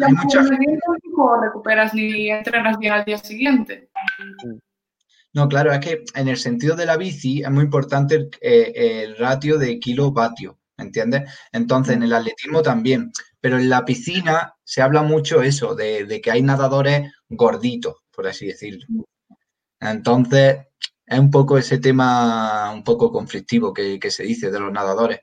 hay muchas... No recuperas ni entrenas bien al día siguiente. No, claro, es que en el sentido de la bici es muy importante el, eh, ratio de kilovatio, ¿entiendes? Entonces, en el atletismo también, pero en la piscina se habla mucho eso, de, que hay nadadores gorditos, por así decirlo. Entonces, es un poco ese tema un poco conflictivo que se dice de los nadadores.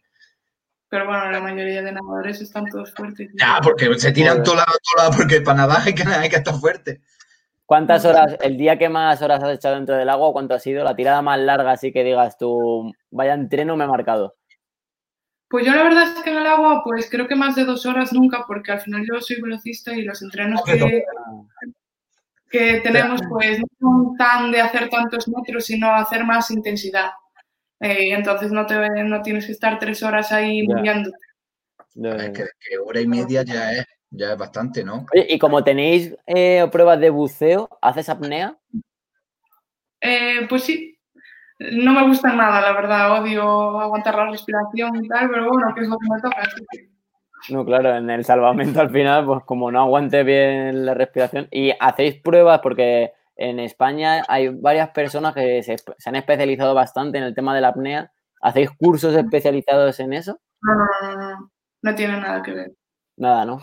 Pero bueno, la mayoría de nadadores están todos fuertes. Ya, porque se tiran todo lado, todo lado, porque para nadar hay que, hay que estar fuerte. ¿Cuántas horas, el día que más horas has echado dentro del agua, cuánto ha sido la tirada más larga, así que digas tú, vaya entreno me he marcado? Pues yo la verdad es que en el agua, pues creo que más de dos horas nunca, porque al final yo soy velocista y los entrenos que, que tenemos, pues no son tan de hacer tantos metros, sino hacer más intensidad. Eh, entonces no, te, no tienes que estar tres horas ahí moviéndote. Es que, hora y media ya es, ya es bastante, ¿no? y como tenéis eh, pruebas de buceo, ¿haces apnea? Eh, pues sí. No me gusta nada, la verdad. Odio aguantar la respiración y tal, pero bueno, que es lo que me toca. No, claro, en el salvamento al final, pues como no aguante bien la respiración. ¿Y hacéis pruebas? Porque en España hay varias personas que se, han especializado bastante en el tema de la apnea. ¿Hacéis cursos especializados en eso? No, no, no, no, tiene nada que ver. Nada, ¿no?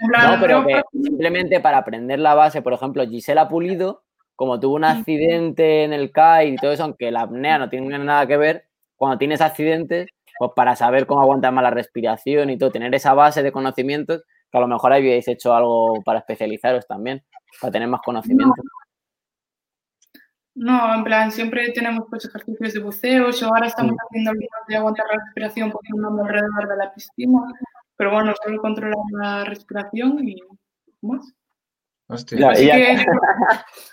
No, pero que simplemente para aprender la base, por ejemplo, Gisela Pulido como tuvo un accidente en el CAI y todo eso, aunque la apnea no tiene nada que ver, cuando tienes accidentes, pues para saber cómo aguantar más la respiración y todo, tener esa base de conocimientos, que a lo mejor habíais hecho algo para especializaros también, para tener más conocimiento. No, en plan, siempre tenemos pues ejercicios de buceo, o ahora estamos Mm. haciendo algunos de aguantar la respiración porque andamos alrededor de la piscina, pero bueno, solo controlar la respiración y más. Hostia. Así que,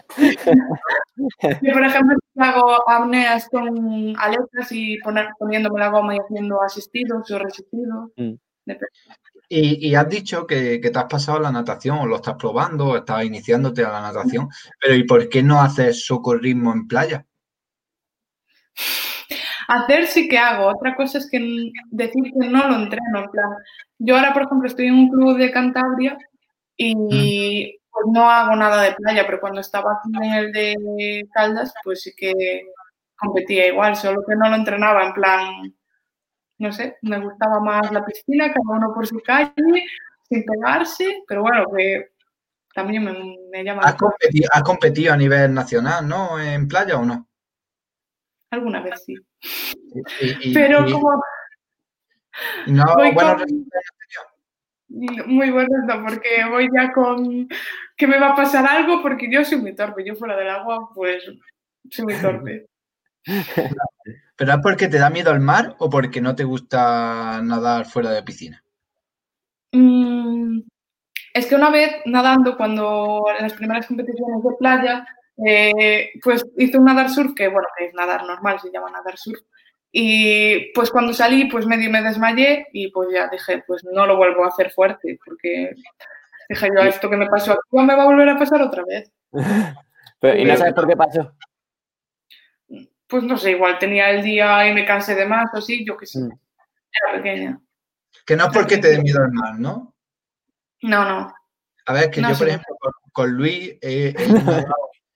yo, por ejemplo, hago apneas con aletas y poner, poniéndome la goma y haciendo asistidos o resistidos. Mm. Depende. Y, y has dicho que, que te has pasado la natación, o lo estás probando, o estás iniciándote a la natación, pero ¿y por qué no haces socorrismo en playa? Hacer sí que hago, otra cosa es que decir que no lo entreno, en plan, yo ahora, por ejemplo, estoy en un club de Cantabria y pues no hago nada de playa, pero cuando estaba en el de Caldas, pues sí que competía igual, solo que no lo entrenaba, en plan, no sé, me gustaba más la piscina, cada uno por su calle, sin pegarse, pero bueno, que también me, me llama ¿Has competido, has competido a nivel nacional, ¿no? ¿En playa o no? Alguna vez sí. Y- y- Pero y- como no, voy bueno, con- Muy bueno no, porque voy ya con que me va a pasar algo porque yo soy muy torpe. Yo fuera del agua, pues soy muy torpe. ¿pero es porque te da miedo el mar o porque no te gusta nadar fuera de piscina? Mm, es que una vez nadando, cuando en las primeras competiciones de playa, eh, pues hice un nadar surf, que bueno, que es nadar normal, se llama nadar surf. Y pues cuando salí, pues medio me desmayé y pues ya dije, pues no lo vuelvo a hacer fuerte, porque dije yo, esto que me pasó aquí me va a volver a pasar otra vez. Pero, ¿Y no sabes por qué pasó? Pues no sé, igual tenía el día y me cansé de más o así, yo qué sé. Mm. Era pequeña. Que no es porque te dé miedo el mar, ¿no? No, no. A ver, que No, yo, por sí. ejemplo, con, con Luis eh,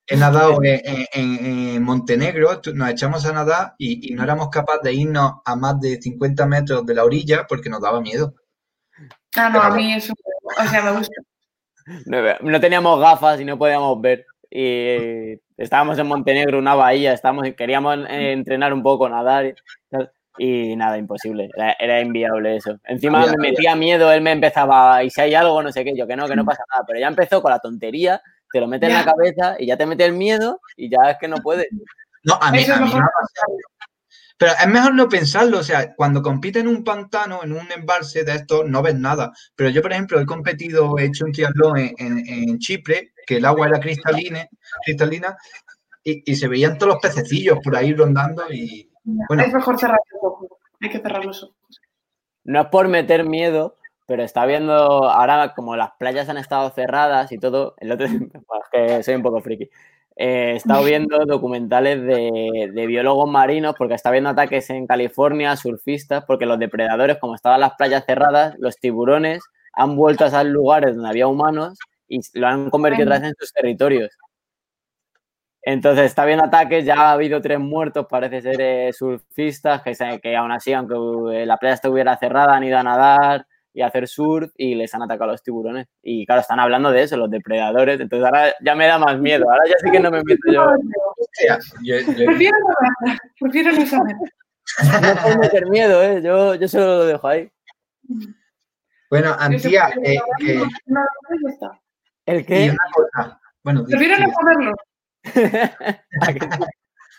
he nadado en, en- en- en Montenegro, nos echamos a nadar y, y no éramos capaces de irnos a más de 50 metros de la orilla porque nos daba miedo. Ah, no, a mí eso, o sea, me gusta. No, no teníamos gafas y no podíamos ver. Y estábamos en Montenegro, una bahía, estábamos, queríamos eh, entrenar un poco, nadar y, nada, imposible. Era, era inviable eso. Encima me metía miedo, él me empezaba, y si hay algo, no sé qué, yo que no, que no pasa nada. Pero ya empezó con la tontería, te lo mete en la cabeza y ya te mete el miedo y ya es que no puedes. No, a mí, a mí me ha pasado. Pero es mejor no pensarlo, o sea, cuando compites en un pantano, en un embalse de estos, no ves nada. Pero yo, por ejemplo, he competido, he hecho un triatlón en, en- en Chipre, que el agua era cristalina, cristalina y, y se veían todos los pececillos por ahí rondando y, Bueno. Es mejor cerrar los ojos. Hay que cerrar los ojos. no es por meter miedo, pero está viendo ahora como las playas han estado cerradas y todo, el otro, es que soy un poco friki. Eh, he estado viendo documentales de, de biólogos marinos porque está viendo ataques en California, surfistas, porque los depredadores, como estaban las playas cerradas, los tiburones han vuelto a esos lugares donde había humanos y lo han convertido otra vez en sus territorios. Entonces está viendo ataques, ya ha habido tres muertos, parece ser eh, surfistas, que, que aún así, aunque eh, la playa estuviera cerrada, han ido a nadar y hacer surf y les han atacado los tiburones. Y claro, están hablando de eso, los depredadores. Entonces ahora ya me da más miedo, ahora ya sí que no me meto yo. Prefiero no saber. Prefiero no saber. No puedo meter miedo, ¿eh? yo, yo solo lo dejo ahí. bueno, Antía, eh, sé- eh. ¿El y qué? una cosa, bueno, Prefiero no saberlo.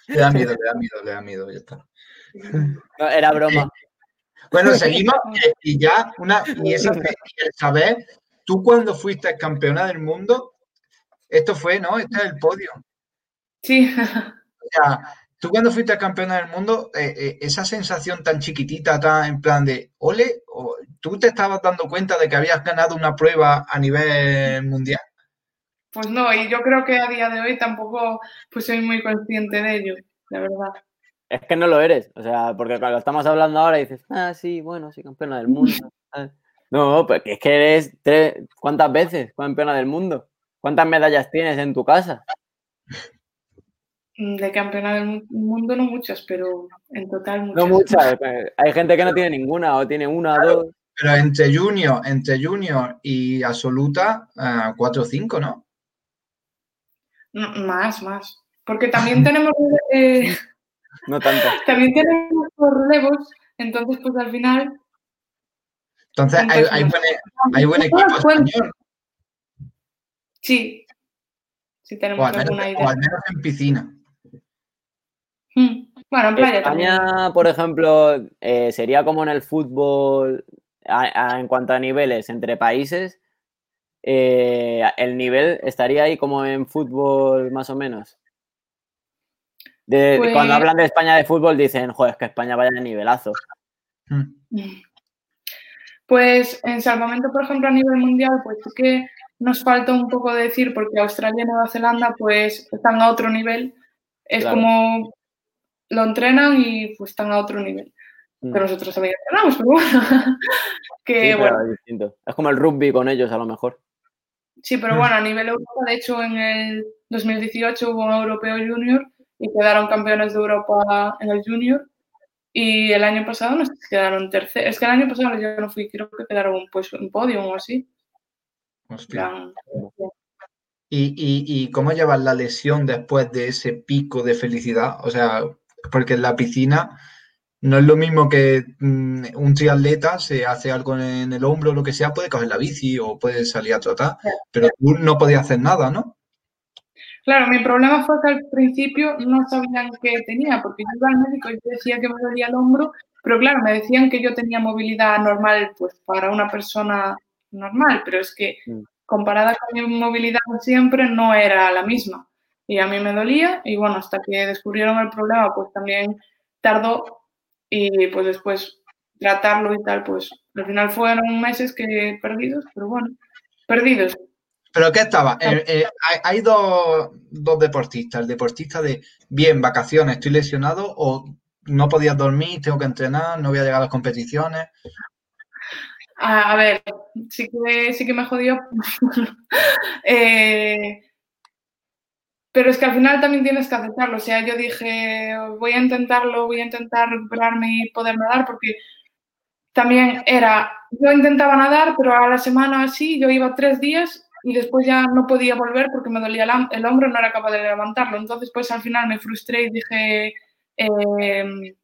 Le da miedo, le da miedo, le da miedo, ya está. No, era broma. Bueno, seguimos y ya una y esa saber, tú cuando fuiste campeona del mundo, esto fue, ¿no? Este es el podio. Sí. O sea, tú cuando fuiste campeona del mundo, eh, eh, esa sensación tan chiquitita, tan en plan de ole, o tú te estabas dando cuenta de que habías ganado una prueba a nivel mundial. Pues no, y yo creo que a día de hoy tampoco pues soy muy consciente de ello, la verdad. Es que no lo eres, o sea, porque cuando estamos hablando ahora dices, ah, sí, bueno, soy campeona del mundo. No, pues es que eres tres, ¿cuántas veces campeona del mundo? ¿Cuántas medallas tienes en tu casa? Mm, De campeona del mu- mundo no muchas, pero en total muchas. No muchas, eh, hay gente que no tiene ninguna o tiene una o dos. Pero entre junior, entre junior y absoluta, 4 o 5, ¿no? más, más. Porque también tenemos... Eh, no tanto. También tenemos los relevos, entonces pues al final... Entonces, hay, hay, buen, hay buen equipo español. Sí, sí tenemos alguna idea. O al menos en piscina. Hmm. Bueno, en playa España, por ejemplo, eh, sería como en el fútbol en cuanto a niveles entre países. Eh, el nivel estaría ahí como en fútbol más o menos. Cuando pues hablan de España de fútbol dicen, joder, es que España vaya de nivelazo. Hmm. Pues en salvamento, por ejemplo, a nivel mundial, pues es que nos falta un poco decir, porque Australia y Nueva Zelanda pues están a otro nivel. Es como lo entrenan y pues están a otro nivel. Mm. Que nosotros también entrenamos, pero bueno. que, bueno. Es, distinto. es como el rugby con ellos, a lo mejor. Sí, pero bueno, a nivel Europa, de hecho, en el 2018 hubo un europeo junior y quedaron campeones de Europa en el junior. Y el año pasado no sé si quedaron terceros. Es que el año pasado yo no fui, creo que quedaron pues un podio o así. ¿Y, y, ¿Y cómo llevas la lesión después de ese pico de felicidad? O sea, porque en la piscina no es lo mismo que mm, un triatleta se hace algo en el hombro o lo que sea, puede coger la bici o puede salir a trotar, pero tú no podías hacer nada, ¿no? Claro, mi problema fue que al principio no sabían qué tenía, porque yo iba al médico y decía que me dolía el hombro, pero claro, me decían que yo tenía movilidad normal, pues para una persona normal, pero es que mm. comparada con mi movilidad siempre no era la misma y a mí me dolía y bueno, hasta que descubrieron el problema pues también tardó y pues después tratarlo y tal, pues al final fueron meses que perdidos, pero bueno, perdidos. ¿Pero qué estaba? Eh, eh, hay dos, deportistas, el deportista de, bien, vacaciones, estoy lesionado o no podías dormir, tengo que entrenar, no voy a llegar a las competiciones. A, ver, sí que, sí que me jodió. eh, pero es que al final también tienes que aceptarlo. O sea, yo dije, voy a intentarlo, voy a intentar recuperarme y poder nadar, porque también era, yo intentaba nadar, pero a la semana así, yo iba tres días y después ya no podía volver porque me dolía el, hombro, no era capaz de levantarlo. Entonces, pues al final me frustré y dije, em,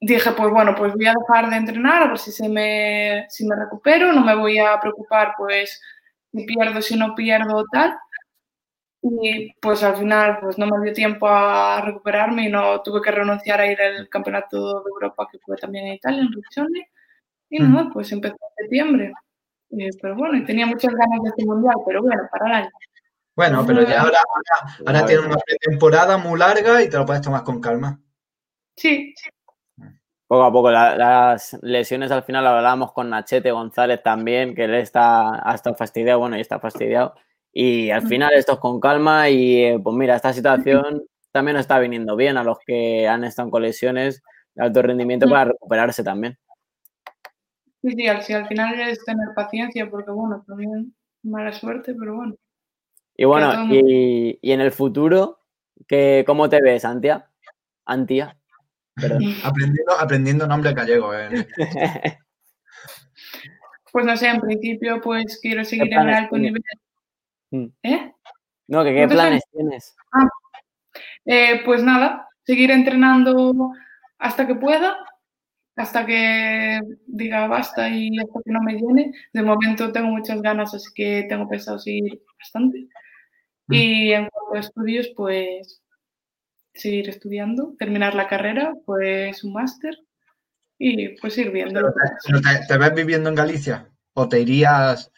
dije, pues bueno, pues voy a dejar de entrenar a ver si, se me, si me recupero, no me voy a preocupar, pues si pierdo, si no pierdo, tal. Y pues al final pues no me dio tiempo a recuperarme y no tuve que renunciar a ir al campeonato de Europa que fue también en Italia, en Riccione. Y no, pues empezó en septiembre. Pero bueno, y tenía muchas ganas de este mundial, pero bueno, para el año. Bueno, pero ya ahora, ahora, tienes una temporada muy larga y te lo puedes tomar con calma. Sí, Poco a poco, las lesiones al final hablábamos con Nachete González también, que él está, ha estado fastidiado, bueno, y está fastidiado. Y al final esto es con calma y eh, pues mira, esta situación también está viniendo bien a los que han estado con lesiones de alto rendimiento para recuperarse también. Sí, sí, al, al final es tener paciencia porque bueno, también mala suerte, pero bueno. Y bueno, y, y, en el futuro, ¿qué, ¿cómo te ves, Antia? Antia. aprendiendo, aprendiendo nombre gallego. Eh. pues no sé, en principio pues quiero seguir en alto nivel Mm. ¿Eh? No, que qué planes tienes. Ah, eh, pues nada, seguir entrenando hasta que pueda, hasta que diga basta y hasta que no me llene. De momento tengo muchas ganas, así que tengo pensado seguir bastante. Mm. Y en cuanto a estudios, pues seguir estudiando, terminar la carrera, pues un máster y pues ir viendo. te, ves viviendo en Galicia? ¿O te irías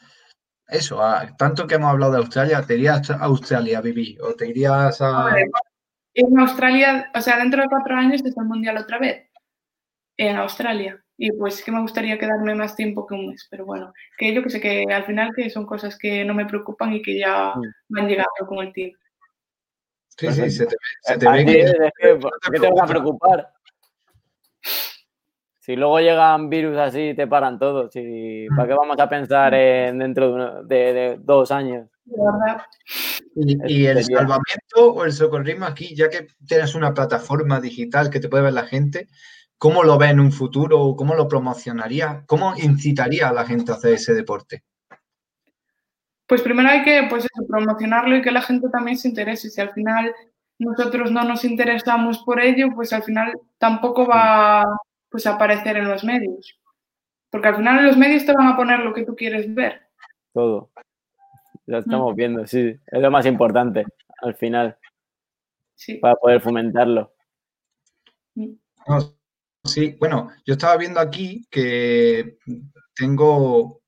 eso, tanto que hemos hablado de Australia, ¿te irías a Australia a vivir o te irías a... En Australia, o sea, dentro de cuatro años es el Mundial otra vez, en Australia. Y pues que me gustaría quedarme más tiempo que un mes, pero bueno, que yo que sé que al final que son cosas que no me preocupan y que ya mm. van llegando con el tiempo. Sí, sí, se te, se te ve que... ¿Qué te vas a preocupar? Si luego llegan virus así, te paran todos. ¿Y ¿Para qué vamos a pensar en dentro de, dos años? Y, el salvamento o el socorrismo aquí, ya que tienes una plataforma digital que te puede ver la gente, ¿cómo lo ves en un futuro? ¿Cómo lo promocionaría? ¿Cómo incitaría a la gente a hacer ese deporte? Pues primero hay que pues eso, promocionarlo y que la gente también se interese. Si al final nosotros no nos interesamos por ello, pues al final tampoco va pues, a aparecer en los medios. Porque al final en los medios te van a poner lo que tú quieres ver. Todo. Lo estamos viendo, sí. Es lo más importante al final. Sí. Para poder fomentarlo. Sí, bueno, yo estaba viendo aquí que tengo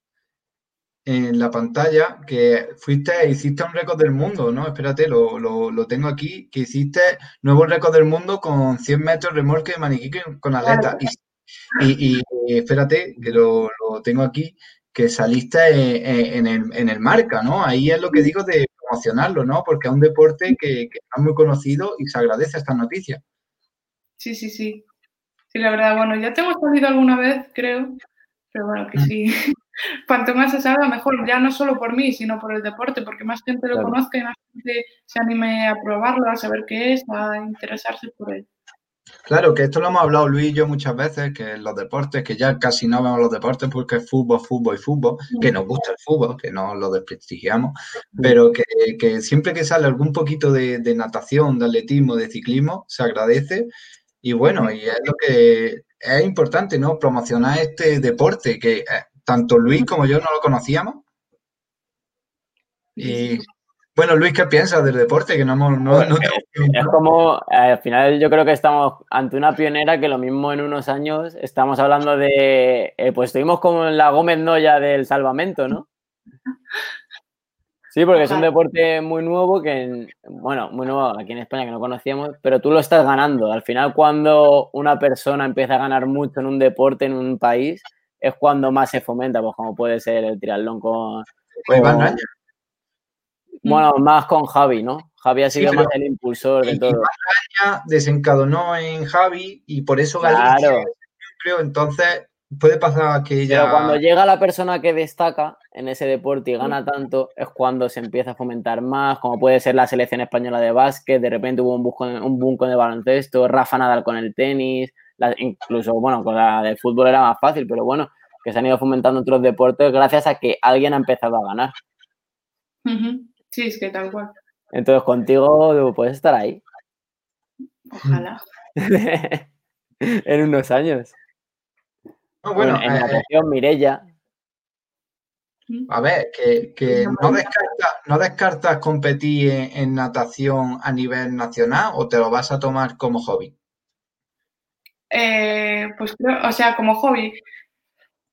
en la pantalla que fuiste, hiciste un récord del mundo, ¿no? Espérate, lo, tengo aquí, que hiciste nuevo récord del mundo con 100 metros remolque de maniquí con aleta. Y, espérate, que lo, tengo aquí, que saliste en, el, marca, ¿no? Ahí es lo que digo de promocionarlo, ¿no? Porque es un deporte que, que es muy conocido y se agradece esta noticia. Sí, sí, sí. Sí, la verdad, bueno, ya te hemos salido alguna vez, creo, pero bueno, que mm. sí. Cuanto más se salga, mejor, ya no solo por mí, sino por el deporte, porque más gente lo conozca y más gente se anime a probarlo, a saber qué es, a interesarse por él. Claro, que esto lo hemos hablado Luis y yo muchas veces, que los deportes, que ya casi no vemos los deportes porque es fútbol, fútbol y fútbol, que nos gusta el fútbol, que no lo desprestigiamos, pero que, siempre que sale algún poquito de, natación, de atletismo, de ciclismo, se agradece. Y bueno, y es lo que es importante, ¿no? Promocionar este deporte, que eh, tanto Luis como yo no lo conocíamos. Y bueno, Luis, ¿qué piensas del deporte? Que no, no, Es como, al final yo creo que estamos ante una pionera que lo mismo en unos años estamos hablando de, eh, pues estuvimos como en la Gómez Noya del salvamento, ¿no? Sí, porque es un deporte muy nuevo que, bueno, muy nuevo aquí en España que no conocíamos, pero tú lo estás ganando. Al final, cuando una persona empieza a ganar mucho en un deporte, en un país, es cuando más se fomenta, pues como puede ser el triatlón con... bueno, más con Javi, ¿no? Javi ha sido más el impulsor de todo. Iván desencadenó en Javi y por eso Galicia, creo, entonces puede pasar que ella... Pero cuando llega la persona que destaca en ese deporte y gana tanto, es cuando se empieza a fomentar más, como puede ser la selección española de básquet, de repente hubo un boom un boom con el baloncesto, Rafa Nadal con el tenis, incluso, bueno, con la de fútbol era más fácil, pero bueno, que se han ido fomentando otros deportes gracias a que alguien ha empezado a ganar. Sí, es que tal cual. Entonces, contigo puedes estar ahí. Ojalá. en unos años. Bueno, en, la eh, región Mirella. A ver, que, no, descartas, competir en, natación a nivel nacional o te lo vas a tomar como hobby. Eh, pues o sea, como hobby.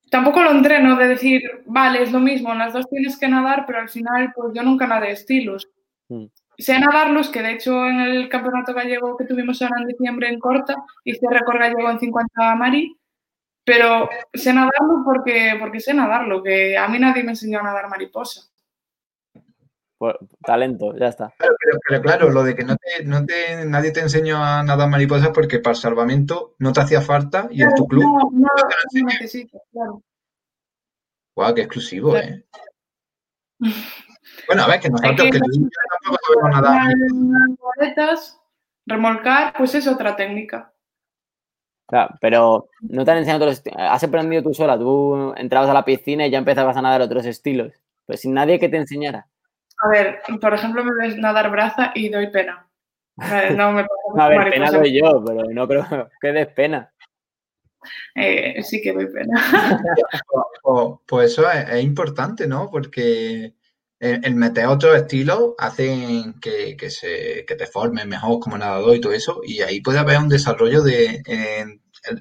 Tampoco lo entreno de decir, vale, es lo mismo, en las dos tienes que nadar, pero al final, pues yo nunca nadé estilos. Mm. Sé nadarlos, que de hecho en el campeonato gallego que tuvimos ahora en diciembre en Corta, hice récord gallego en 50 mari, pero sé nadarlo porque, porque sé nadarlo, que a mí nadie me enseñó a nadar mariposa. talento, ya está. pero, claro, lo de que no te, no te, nadie te enseñó a nadar mariposa porque para el salvamento no te hacía falta y en tu club. No, no, no necesito, claro. Guau, qué exclusivo, ¿eh? Bueno, a ver, que nosotros que, tampoco sabemos nada. remolcar, pues es otra técnica. Claro, pero no te han enseñado otros Has aprendido tú sola. Tú entrabas a la piscina y ya empezabas a nadar otros estilos. Pues sin nadie que te enseñara. A ver, por ejemplo, me ves nadar braza y doy pena. No me A ver, pena doy yo, pero no creo que des pena. Eh, sí que doy pena. pues, pues eso es, importante, ¿no? Porque el, meter otro estilo hacen que, se, que te formes mejor como nadador y todo eso, y ahí puede haber un desarrollo de,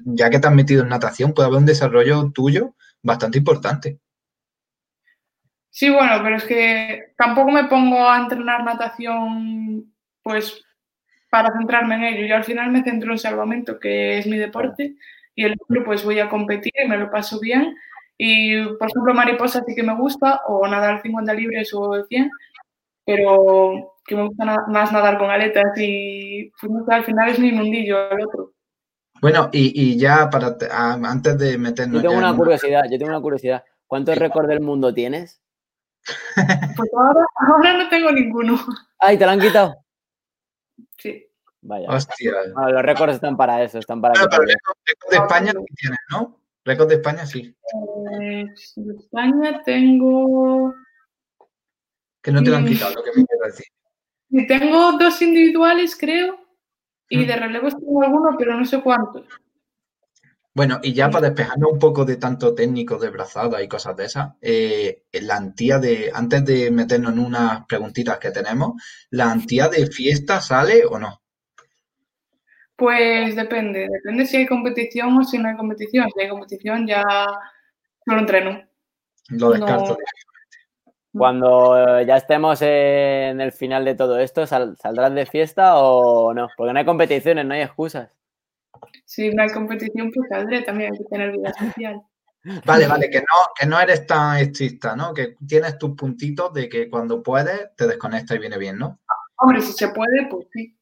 ya que te has metido en natación, puede haber un desarrollo tuyo bastante importante. Sí, bueno, pero es que tampoco me pongo a entrenar natación, pues, para centrarme en ello. Yo al final me centro en salvamento, que es mi deporte, y el otro, pues, voy a competir y me lo paso bien y, por ejemplo, mariposa sí que me gusta, o nadar 50 libres o 100, pero que me gusta más nadar con aletas y pues, al final es mi mundillo el otro. Bueno, y, ya para antes de meternos. Yo tengo una curiosidad, yo tengo una curiosidad. ¿Cuántos récords del mundo tienes? Pues ahora, ahora no tengo ninguno. Ay, ¿te lo han quitado? Sí. Vaya. Hostia. los récords están para eso, están para. Claro, pero récord de España tienes, ¿no? Récord de España, sí. Eh, de España tengo Que no te lo han Mm. quitado, lo que me quiero decir. Y tengo dos individuales, creo, y Mm. de relevos tengo alguno, pero no sé cuántos. Bueno, y ya para despejarnos un poco de tanto técnico de brazada y cosas de esas, eh, la antía de, antes de meternos en unas preguntitas que tenemos, ¿la antía de fiesta sale o no? Pues depende, depende si hay competición o si no hay competición. Si hay competición ya solo entreno. Lo descarto. No. Cuando eh, ya estemos en el final de todo esto, ¿sal- ¿saldrás de fiesta o no? Porque no hay competiciones, no hay excusas. Si no hay competición, pues saldré, también hay que tener vida social. Vale, vale, que no, que no eres tan estricta, ¿no? Que tienes tus puntitos de que cuando puedes te desconectas y viene bien, ¿no? Hombre, si se puede, pues sí.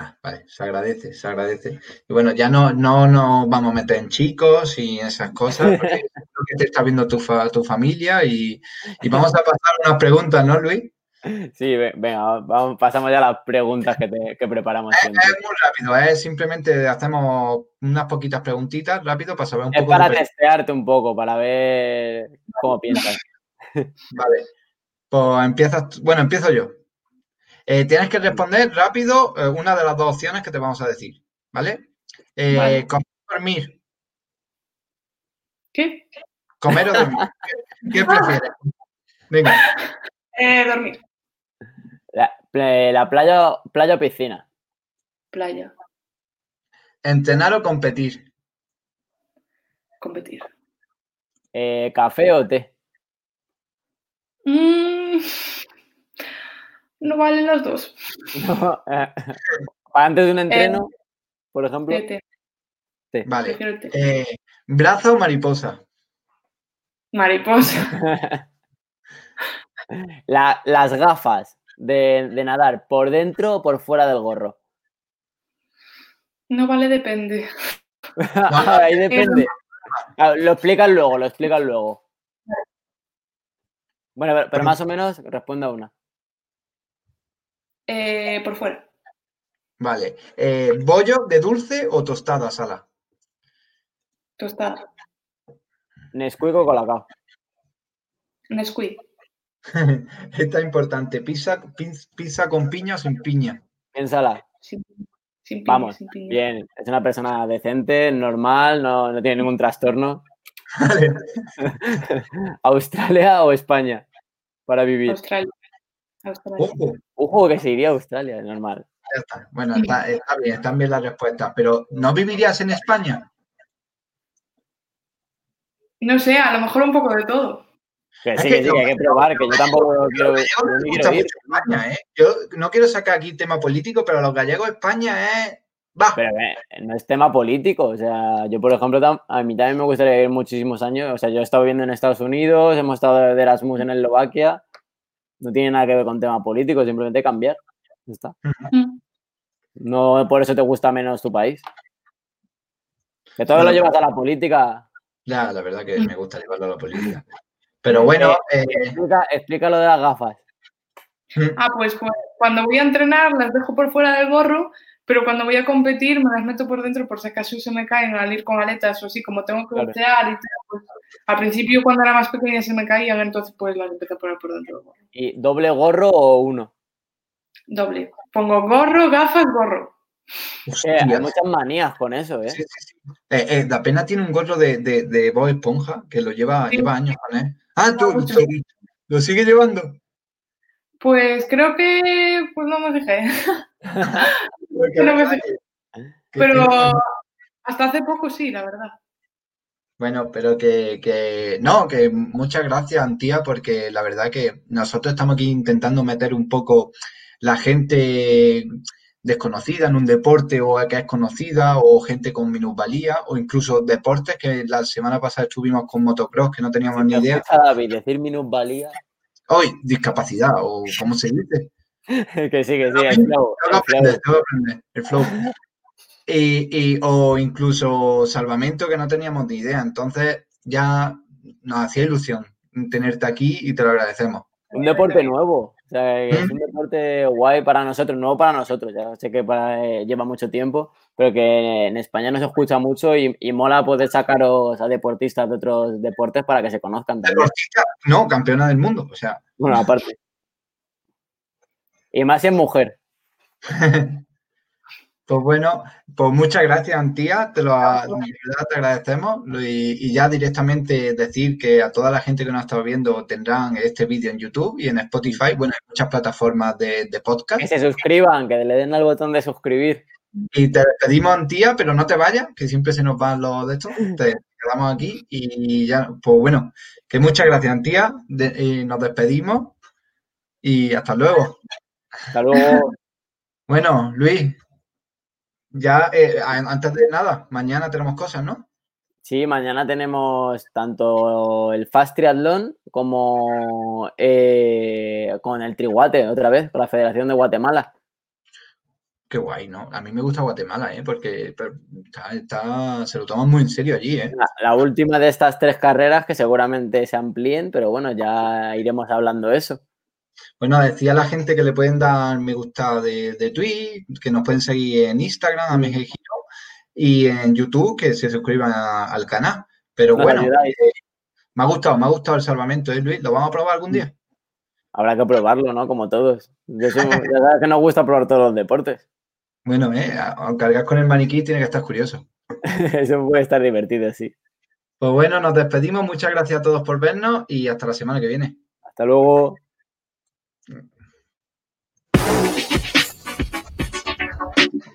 Ah, vale, se agradece, se agradece. Y bueno, ya no, no nos vamos a meter en chicos y esas cosas, porque creo que te está viendo tu, fa- tu familia y, y vamos a pasar unas preguntas, ¿no, Luis? Sí, ve- venga, vamos, pasamos ya a las preguntas que, te- que preparamos. Es muy rápido, es simplemente hacemos unas poquitas preguntitas rápido para saber un Es poco para de... testearte un poco, para ver cómo piensas. Vale, pues empiezas, bueno, empiezo yo. Eh, tienes que responder rápido eh, una de las dos opciones que te vamos a decir, ¿vale? Eh, Vale. comer o dormir, ¿Qué? comer o dormir. ¿Qué, qué prefieres? Venga, Eh, dormir. La, playa, playa o piscina. Playa. entrenar o competir. Competir. Eh, café o té. Mm, no valen los dos. Eh, Antes de un entreno, por ejemplo. Té, té. Vale. Eh, ¿braza o mariposa? Mariposa. La- las gafas de, de nadar, ¿por dentro o por fuera del gorro? No vale, depende. Ahí depende. Ah, Lo explicas luego, lo explicas luego. Bueno, pero, pero más o menos responda una. Eh, por fuera. Vale. Eh, ¿bollo de dulce o tostada sala? Tostada. Nesquik o Colacao. Nesquik. Esta es importante. ¿Pizza, pizza con piña o sin piña? Piénsala. Sin, sin piña, Vamos, sin piña. bien. Es una persona decente, normal, no, no tiene ningún trastorno. Vale. ¿Australia o España? Para vivir. Australia. Australia. Ojo, Ojo que se iría a Australia, normal. ya está. Bueno, está, está bien, están bien las respuestas. Pero ¿no vivirías en España? No sé, a lo mejor un poco de todo. Que Es sí, que que sí, que hay que probar, que yo tampoco quiero, yo quiero ir. España, ¿eh? Yo no quiero sacar aquí tema político, pero a los gallegos España es... Va. Pero eh, no es tema político. O sea, yo, por ejemplo, tam- a mí también me gustaría vivir muchísimos años. O sea, yo he estado viviendo en Estados Unidos, hemos estado de Erasmus en Eslovaquia. No tiene nada que ver con tema político, simplemente cambiar. Ya está. No por eso te gusta menos tu país. Que todo lo llevas a la política. Ya, la verdad que me gusta llevarlo a la política. Pero bueno, eh, Explica, explica lo de las gafas. Ah, pues, pues cuando voy a entrenar las dejo por fuera del gorro, pero cuando voy a competir me las meto por dentro por si acaso se me caen al ir con aletas o así, como tengo que Claro. bucear y tal. Pues, al principio cuando era más pequeña se me caían, entonces pues las empecé a poner por dentro. ¿Y doble gorro o uno? Doble. Pongo gorro, gafas, gorro. Que hay muchas manías con eso, ¿eh? sí, sí, sí. Eh, eh, la pena tiene un gorro de, de, de Bob Esponja que lo lleva, Sí. lleva años con él. Ah, ¿tú, tú- lo sigue llevando? Pues creo que pues no me fijé. Pero hasta hace poco sí, la verdad. Bueno, pero que, que no, que muchas gracias, Antía, porque la verdad que nosotros estamos aquí intentando meter un poco la gente desconocida en un deporte o que es conocida o gente con minusvalía o incluso deportes que la semana pasada estuvimos con motocross que no teníamos ni idea. David decir minusvalía. Hoy, discapacidad o cómo se dice. que sí, que sí, el flow. El flow. Y, y- o incluso salvamento que no teníamos ni idea. Entonces ya nos hacía ilusión tenerte aquí y te lo agradecemos. Un deporte nuevo. O sea, es ¿Mm? un deporte guay para nosotros, nuevo para nosotros. Ya sé que para- eh, lleva mucho tiempo, pero que en España no se escucha mucho y, y mola poder sacaros a deportistas de otros deportes para que se conozcan también. Deportista, no, campeona del mundo. O sea, Bueno, aparte. Y más si es mujer. Pues bueno, pues muchas gracias, Antía, te lo te agradecemos y, ya directamente decir que a toda la gente que nos ha estado viendo tendrán este vídeo en YouTube y en Spotify, bueno, en muchas plataformas de, podcast. Que se suscriban, que le den al botón de suscribir. Y te despedimos, Antía, pero no te vayas, que siempre se nos van los de estos. Te quedamos aquí y ya, pues bueno, que muchas gracias, Antía, y nos despedimos y hasta luego. Hasta luego. Bueno, Luis, ya, eh, antes de nada, mañana tenemos cosas, ¿no? Sí, mañana tenemos tanto el Fast Triathlon como eh, con el Triguate, otra vez, con la Federación de Guatemala. Qué guay, ¿no? A mí me gusta Guatemala, ¿eh? Porque está, se lo toman muy en serio allí, ¿eh? La, última de estas tres carreras que seguramente se amplíen, pero bueno, ya iremos hablando de Bueno, decía la gente que le pueden dar me gusta de, de tweet, que nos pueden seguir en Instagram, a Giro, y en YouTube, que se suscriban al canal. Pero bueno, eh, me ha gustado, me ha gustado el salvamento, ¿eh, Luis? ¿Lo vamos a probar algún día? Habrá que probarlo, ¿no? Como todos. Yo soy, que nos gusta probar todos los deportes. Bueno, eh, aunque cargas con el maniquí tiene que estar curioso. Eso puede estar divertido, sí. Pues bueno, nos despedimos. Muchas gracias a todos por vernos y hasta la semana que viene. Hasta luego.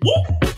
Woo!